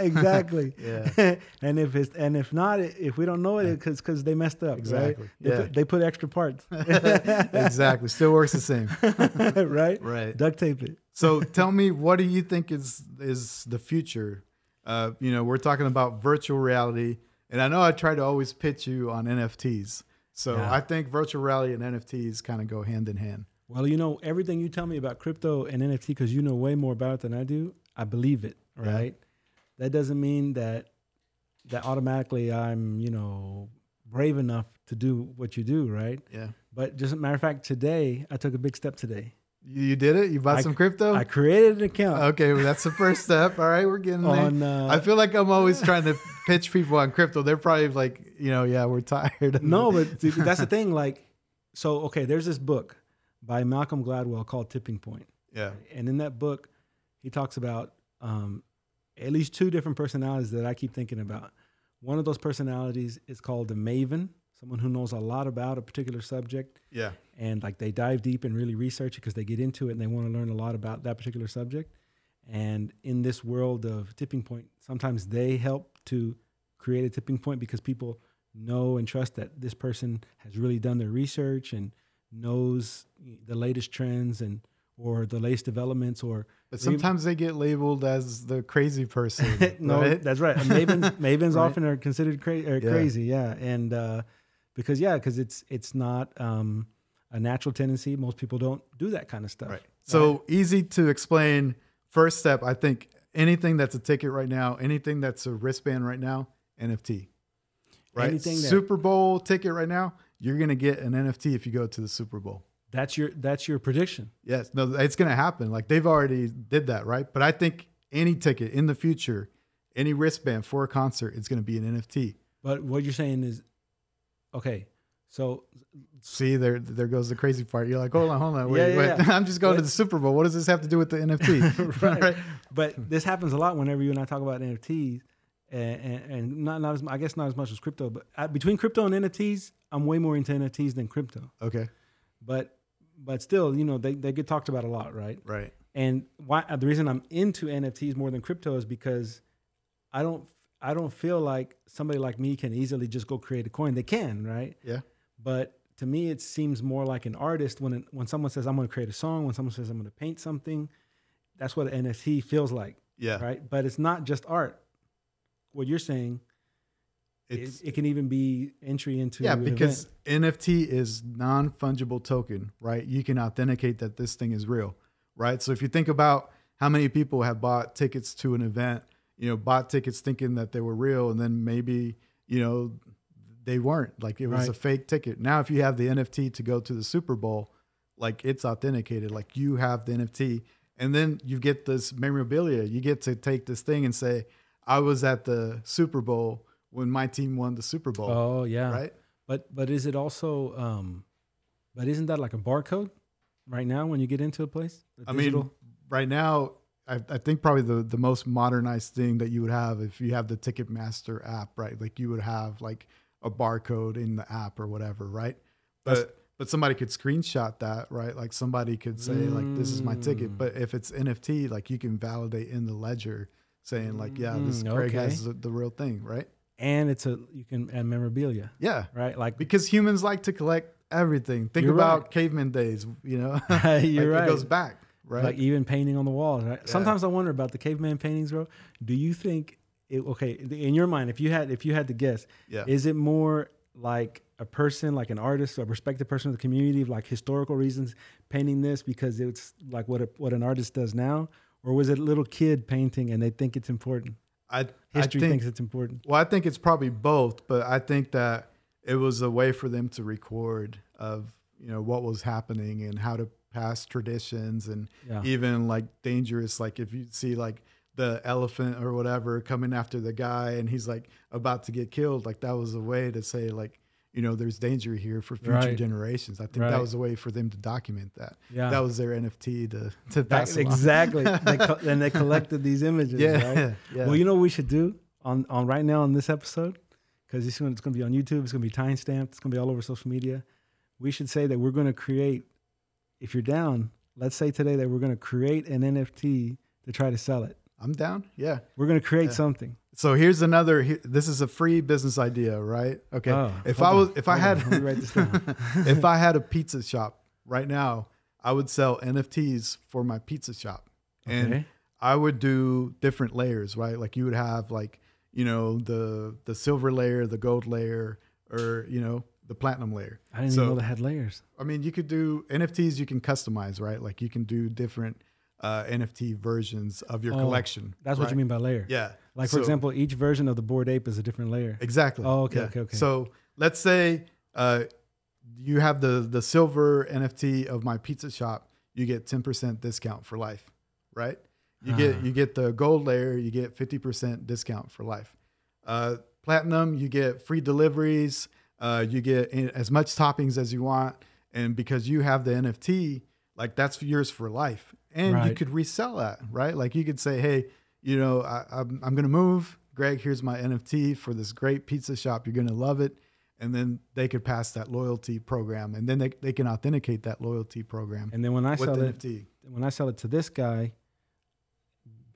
exactly.
Yeah.
and if it's and if not, if we don't know it, because because they messed up,
Exactly.
right? They,
Yeah.
put, they put extra parts,
exactly. Still works the same.
right?
Right.
Duct tape it.
So tell me, what do you think is is the future? Uh, you know, we're talking about virtual reality, and I know I try to always pitch you on NFTs. So
Yeah.
I think virtual reality and NFTs kind of go hand in hand.
Well, you know everything you tell me about crypto and NFT because you know way more about it than I do. I believe it,
Yeah.
right? That doesn't mean that that automatically I'm you know brave enough to do what you do, right?
Yeah.
But just a matter of fact, today I took a big step today.
You, you did it. You bought
I-
some crypto.
I created an account
okay, well, that's the first step. All right, we're getting there.
Uh,
I feel like I'm always trying to pitch people on crypto. They're probably like, you know, yeah, we're tired.
no, but that's the thing. Like, so okay, there's this book by Malcolm Gladwell called Tipping Point.
yeah,
And in that book, he talks about um, at least two different personalities that I keep thinking about. One of those personalities is called the maven, someone who knows a lot about a particular subject,
yeah,
and like they dive deep and really research it because they get into it and they want to learn a lot about that particular subject. And in this world of tipping point, sometimes they help to create a tipping point because people know and trust that this person has really done their research and knows the latest trends and or the latest developments or
but sometimes they get labeled as the crazy person.
no,
right?
that's right. Mavens, mavens
Right.
often are considered cra-
Yeah.
crazy, yeah, and uh, because yeah, because it's it's not um, a natural tendency. Most people don't do that kind of stuff.
Right. So easy to explain. First step, I think anything that's a ticket right now, anything that's a wristband right now, NFT. Right.
Anything that-
Super Bowl ticket right now, you're gonna get an NFT if you go to the Super Bowl.
that's your that's your prediction.
Yes, no, it's going to happen. Like they've already did that, right? But I think any ticket in the future, any wristband for a concert, it's going to be an NFT.
But what you're saying is, okay, so
See, there, there goes the crazy part. You're like, hold on, hold on, wait,
Yeah, yeah,
wait.
yeah.
I'm just going to the Super Bowl. What does this have to do with the NFT?
right. But this happens a lot whenever you and I talk about NFTs, and, and, and not not as I guess not as much as crypto, but uh, between crypto and NFTs, I'm way more into NFTs than crypto.
Okay.
But but still, you know, they they get talked about a lot, right?
Right.
And why the reason I'm into NFTs more than crypto is because I don't I don't feel like somebody like me can easily just go create a coin. They can, right?
Yeah.
But to me, it seems more like an artist when it, when someone says I'm going to create a song, when someone says I'm going to paint something, that's what an NFT feels like,
Yeah.
right? But it's not just art. What you're saying, it, it can even be entry into
yeah because
event.
NFT is non fungible token, right? You can authenticate that this thing is real, right? So if you think about how many people have bought tickets to an event, you know, bought tickets thinking that they were real, and then maybe you know they weren't. Like it was a fake ticket. Now, if you have the NFT to go to the Super Bowl, like it's authenticated. Like you have the NFT, and then you get this memorabilia. You get to take this thing and say, "I was at the Super Bowl when my team won the Super Bowl."
oh yeah,
Right?
But but is it also um, but isn't that like a barcode right now when you get into a place? The
I mean, right now, I, I think probably the, the most modernized thing that you would have if you have the Ticketmaster app, right? Like you would have like a barcode in the app or whatever, right? But but somebody could screenshot that, right? Like somebody could say like this is my ticket.
Mm.
But if it's NFT, like you can validate in the ledger saying like yeah, this
Mm,
Craig
okay.
has the, the real thing, right?
and it's a you can add memorabilia,
Yeah,
right? Like
because humans like to collect everything. Think about
right.
caveman days, you know.
you're
Like,
right.
It goes back, right?
Like even painting on the walls. Right?
Yeah.
Sometimes I wonder about the caveman paintings, bro. Do you think it okay in your mind? If you had if you had to guess,
yeah.
is it more like a person, like an artist, a respected person of the community, of like historical reasons, painting this because it's like what a, what an artist does now, or was it a little kid painting and they think it's important?
I,
History
I think,
thinks it's important.
Well, I think it's probably both, but I think that it was a way for them to record of you know what was happening and how to pass traditions and
Yeah.
even like dangerous. Like if you see like the elephant or whatever coming after the guy and he's like about to get killed, like that was a way to say like you know there's danger here for future
Right.
generations. I think
Right.
that was a way for them to document that.
Yeah.
That was their NFT to to pass
That's exactly. they co- and they collected these images.
Yeah,
Right?
yeah.
Well, you know what we should do on, on right now on this episode? Because this one it's going to be on YouTube. It's going to be time stamped. It's going to be all over social media. We should say that we're going to create, if you're down, let's say today that we're going to create an NFT to try to sell it.
I'm down. Yeah.
We're going to create
Yeah.
something.
So here's another. he- This is a free business idea, right? Okay.
Oh,
if I was,
on,
if I had,
write this down.
if I had a pizza shop right now, I would sell NFTs for my pizza shop, and I would do different layers, right? Like you would have like you know the the silver layer, the gold layer, or you know the platinum layer.
I didn't
so-
even know they had layers.
I mean, you could do NFTs. You can customize, right? Like you can do different uh, NFT versions of your
Oh,
collection.
That's what you mean by layer.
Yeah.
Like, for example, each version of the Bored Ape is a different layer.
Exactly.
Oh, okay, okay, okay.
So let's say uh, you have the the silver NFT of my pizza shop. You get ten percent discount for life, right? You get
Ah.
you get the gold layer. You get fifty percent discount for life. Uh, platinum, you get free deliveries. Uh, you get in, as much toppings as you want, and because you have the NFT, like that's yours for life, and you could resell that, right? Like you could say, hey, you know, I, I'm I'm gonna move. Greg, here's my NFT for this great pizza shop. You're gonna love it. And then they could pass that loyalty program, and then they, they can authenticate that loyalty program
And then when I sell
the
it,
NFT.
when I sell it to this guy,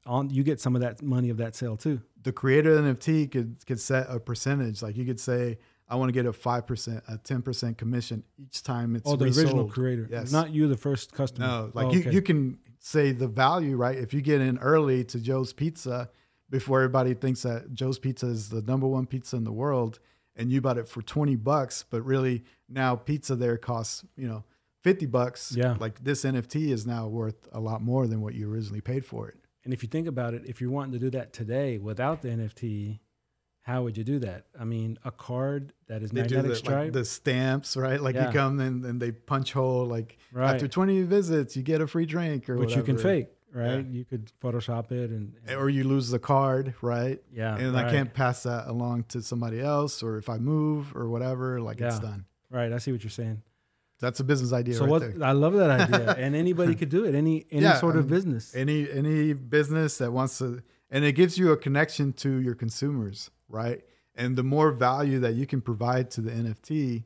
on you get some of that money of that sale too.
The creator of the NFT could could set a percentage. Like you could say, I want to get a five percent, a ten percent commission each time it's
oh, the
resold.
original creator,
Yes.
not you, the first customer.
No, oh, like
Oh,
you,
okay.
you can say the value, right? If you get in early to Joe's Pizza before everybody thinks that Joe's Pizza is the number one pizza in the world and you bought it for 20 bucks, but really now pizza there costs, you know, 50 bucks.
Yeah.
Like this NFT is now worth a lot more than what you originally paid for it.
And if you think about it, if you're wanting to do that today without the NFT, how would you do that? I mean, a card that is
They
magnetic
the,
stripe.
like the stamps, right? Like
Yeah.
you come in and they punch hole like
Right.
after 20 visits, you get a free drink or
which you can fake, right? You could Photoshop it and, and-
Or you lose the card, right?
yeah,
and
right,
I can't pass that along to somebody else, or if I move or whatever, like it's done.
right. I see what you're saying.
That's a business idea
so
right
what?
there.
I love that idea, and anybody could do it. Any any
Yeah,
sort of
mean,
business.
Any any business that wants to and it gives you a connection to your consumers, right? And the more value that you can provide to the NFT,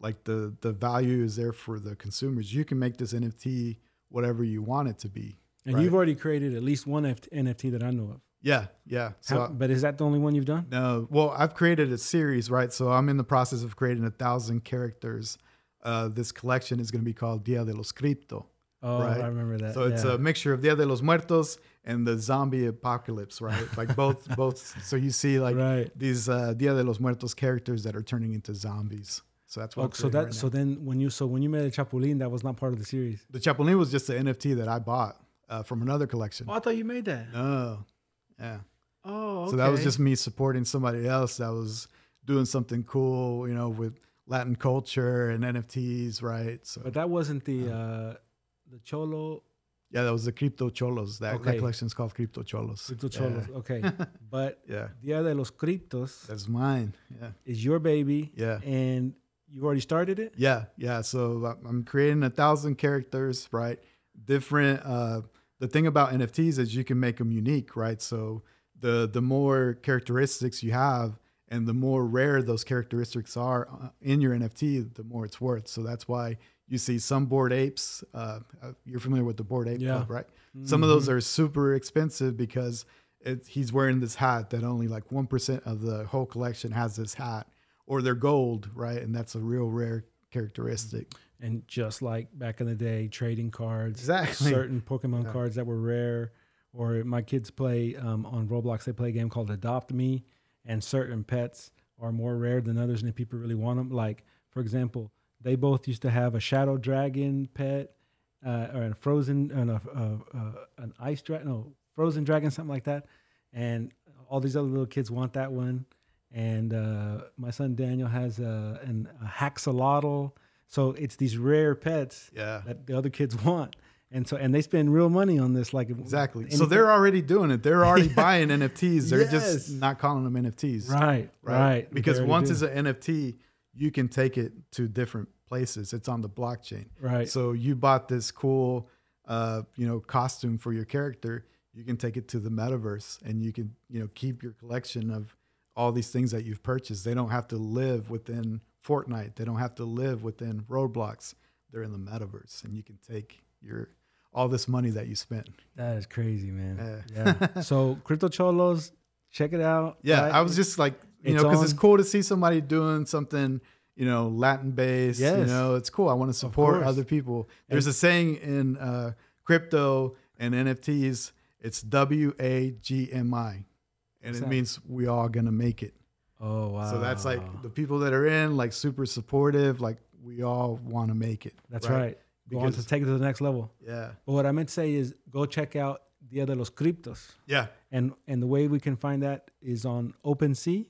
like the the value is there for the consumers. You can make this NFT whatever you want it to be.
And
right?
you've already created at least one F- NFT that I know of.
Yeah, yeah. So
How, but is that the only one you've done?
no, well, I've created a series, right? So I'm in the process of creating a thousand characters. Uh, this collection is going to be called Dia de los Crypto.
Oh,
Right.
I remember that.
So it's
yeah.
a mixture of Dia de los Muertos and the zombie apocalypse, right? Like both, both. So you see like
right.
these uh, Dia de los Muertos characters that are turning into zombies. So that's what.
Oh, so
creating
that
right
so then when you so when you made a Chapulín, that was not part of the series.
the Chapulín was just an NFT that I bought uh, from another collection.
Oh, I thought you made that.
No, yeah.
Oh,
So that was just me supporting somebody else that was doing something cool, you know, with Latin culture and NFTs, right? So
But that wasn't the uh the Cholo
yeah, that was the Crypto Cholos. That,
Okay.
that collection is called Crypto Cholos.
Crypto
Yeah.
Cholos. Okay. but
Yeah,
Dia de los Criptos
that's mine. Yeah,
is your baby.
yeah.
And you already started it?
Yeah, yeah. So I'm- I'm creating a thousand characters, right? Different. Uh, the thing about NFTs is you can make them unique, right? So the the more characteristics you have, and the more rare those characteristics are uh, in your NFT, the more it's worth. So that's why you see some Bored Apes. Uh, uh, you're familiar with the Bored Ape
Yeah.
club, right? Some of those are super expensive because it, he's wearing this hat that only like one percent of the whole collection has this hat, or they're gold, right? And that's a real rare characteristic.
And just like back in the day, trading cards,
Exactly.
certain Pokemon
Yeah.
cards that were rare, or my kids play um, on Roblox. They play a game called Adopt Me, and certain pets are more rare than others, and if people really want them, like for example, they both used to have a Shadow Dragon pet, uh, or a Frozen, and a, uh, uh, an Ice Dragon, no, Frozen Dragon, something like that, and all these other little kids want that one. And uh, my son Daniel has a, an, a Axolotl. So it's these rare pets
Yeah.
that the other kids want. And so, and they spend real money on this. Like
Exactly. So they're already doing it. They're already
Yeah.
buying NFTs. They're
Yes.
just not calling them NFTs.
right, right,
Because once it's an NFT, you can take it to different places. It's on the blockchain.
right,
So you bought this cool, uh, you know, costume for your character. You can take it to the metaverse, and you can, you know, keep your collection of all these things that you've purchased. They don't have to live within Fortnite. They don't have to live within Roblox. They're in the metaverse, and you can take your all this money that you spent.
that is crazy, man.
Yeah.
Yeah. so Crypto Cholos, check it out.
Yeah,
right?
I was just like, you
It's
know, because it's cool to see somebody doing something, you know, Latin based. You know, it's cool. I want to support other people. There's a saying in uh, crypto and NFTs. It's W A G M I, and it
that?
means we all gonna make it.
Oh wow.
So that's like the people that are in, like super supportive. Like we all want to make it.
that's right. Go on to take it to the next level.
Yeah.
But what I meant to say is go check out Dia de los Criptos.
Yeah.
And and the way we can find that is on OpenSea.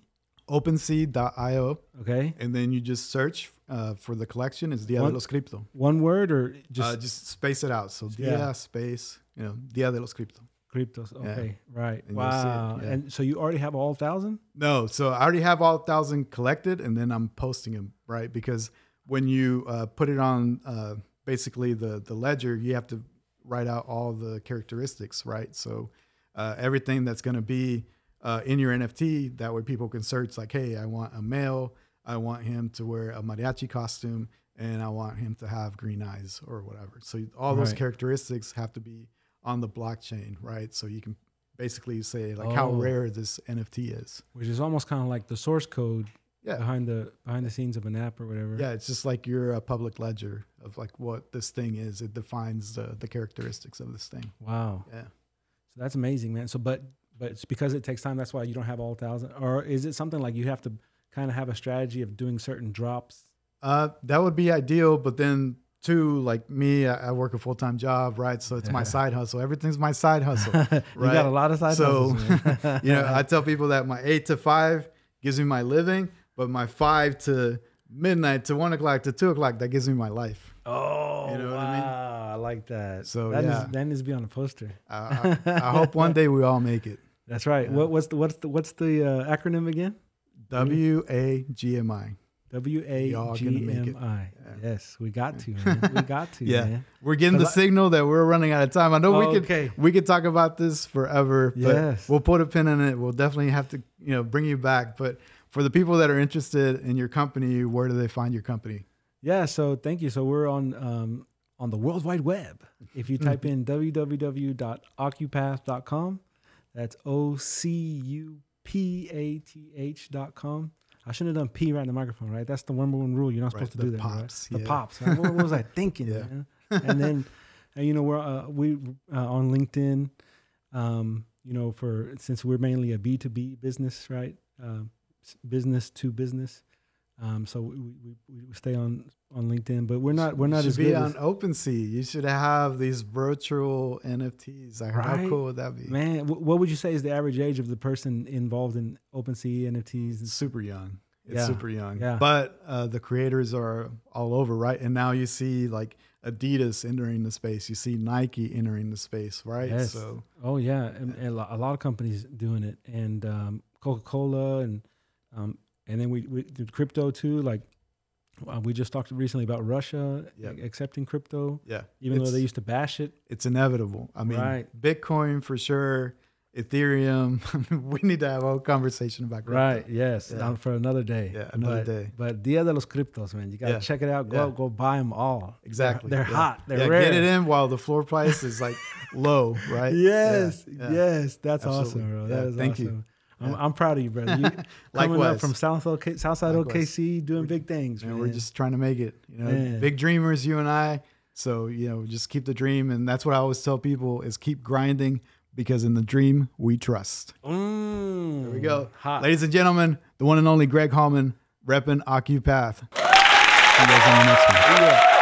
OpenSea.io,
Okay.
and then you just search uh, for the collection. It's Dia
One-
de los Crypto.
One word or just
Just, uh, just space it out. So Dia
Yeah.
space, you know, Dia de los Crypto.
cryptos.
Yeah.
Okay. Right.
And you'll see it,
Wow.
yeah.
And so you already have all thousand?
No, so I already have all thousand collected, and then I'm posting them right because when you uh, put it on uh, basically the the ledger, you have to write out all the characteristics, right? So uh, everything that's going to be uh, in your NFT, that way people can search like, hey, I want a male, I want him to wear a mariachi costume, and I want him to have green eyes or whatever. So all those
Right.
characteristics have to be on the blockchain, right? So you can basically say like how
Oh.
rare this NFT is.
Which is almost kind of like the source code
Yeah.
behind the behind the scenes of an app or whatever.
Yeah, it's just like you're a public ledger of like what this thing is. It defines the, the characteristics of this thing.
Wow.
Yeah.
So that's amazing, man. So but but it's because it takes time. That's why you don't have all thousand. Or is it something like you have to kind of have a strategy of doing certain drops?
Uh, that would be ideal, but then too, like me, I, I work a full time job, right? So it's my side hustle. Everything's my side hustle.
you got a lot of side
so
hustles,
you know, I tell people that my eight to five gives me my living, but my five to midnight to one o'clock to two o'clock that gives me my life.
oh,
You know
wow.
what I mean?
I like that.
So,
that
yeah.
is- that needs to be on the poster.
I, I, I hope one day we all make it.
That's right.
Yeah.
What, what's the what's the what's the uh, acronym again?
W A G M I.
W A G
gonna make it.
M I. Yes, we got to, man. We got to,
Yeah.
man.
We're getting the
I-
signal that we're running out of time. I know we could
Okay.
we could talk about this forever, but
Yes.
we'll put a pin in it. We'll definitely have to, you know, bring you back. But for the people that are interested in your company, where do they find your company?
Yeah, so thank you. So we're on um, on the World Wide Web. If you type in www.ocupath.com, that's O C U P A T H dot com. I shouldn't have done P right in the microphone, right? That's the number one rule. You're not
Right,
supposed to do that.
The pops,
right? The
yeah.
pops. Right? What, what was I thinking?
Yeah.
And then, uh, you know, we're uh, we uh, on LinkedIn. Um, you know, for since we're mainly a B two B business, right? S- business to business. Um, so we, we, we stay on on LinkedIn, but we're not we're
You
not
should
as
be
good
on
as,
OpenSea. You should have these virtual NFTs. Like, How cool would that be?
man. wh- What would you say is the average age of the person involved in OpenSea NFTs?
It's super young. It's
Yeah.
super young.
Yeah.
But uh, the creators are all over, right? And now you see like Adidas entering the space. You see Nike entering the space, right?
Yes.
So
Oh yeah, and, and a a lot of companies doing it, and um, Coca Cola, and um, and then we, we did crypto too. Like uh, we just talked recently about Russia
Yep.
accepting crypto,
yeah,
even though they used to bash it.
it's inevitable. I mean,
Right.
Bitcoin for sure, Ethereum. we need to have a whole conversation about crypto.
Right. Yes.
Yeah.
for another day.
Yeah, another
But-
day.
But Dia de los Cryptos, man, you gotta
Yeah.
check it out. Go
Yeah.
go buy them all.
Exactly.
They're, they're hot. They're
yeah,
rare.
get it in while the floor price is like low, right?
Yes, yes, that's
Absolutely.
awesome, bro. That is
thank you.
I'm,
Yeah.
I'm proud of you, brother. You coming up from South OK, Southside
Likewise.
OKC, doing big things, man.
we're just trying to make it. You know,
Man.
big dreamers, you and I. So you know, just keep the dream, and that's what I always tell people: is keep grinding because in the dream we trust.
Mm,
There we go,
Hot.
ladies and gentlemen. The one and only Greg Hallman, repping Ocupath. See you guys on the next one.
Yeah.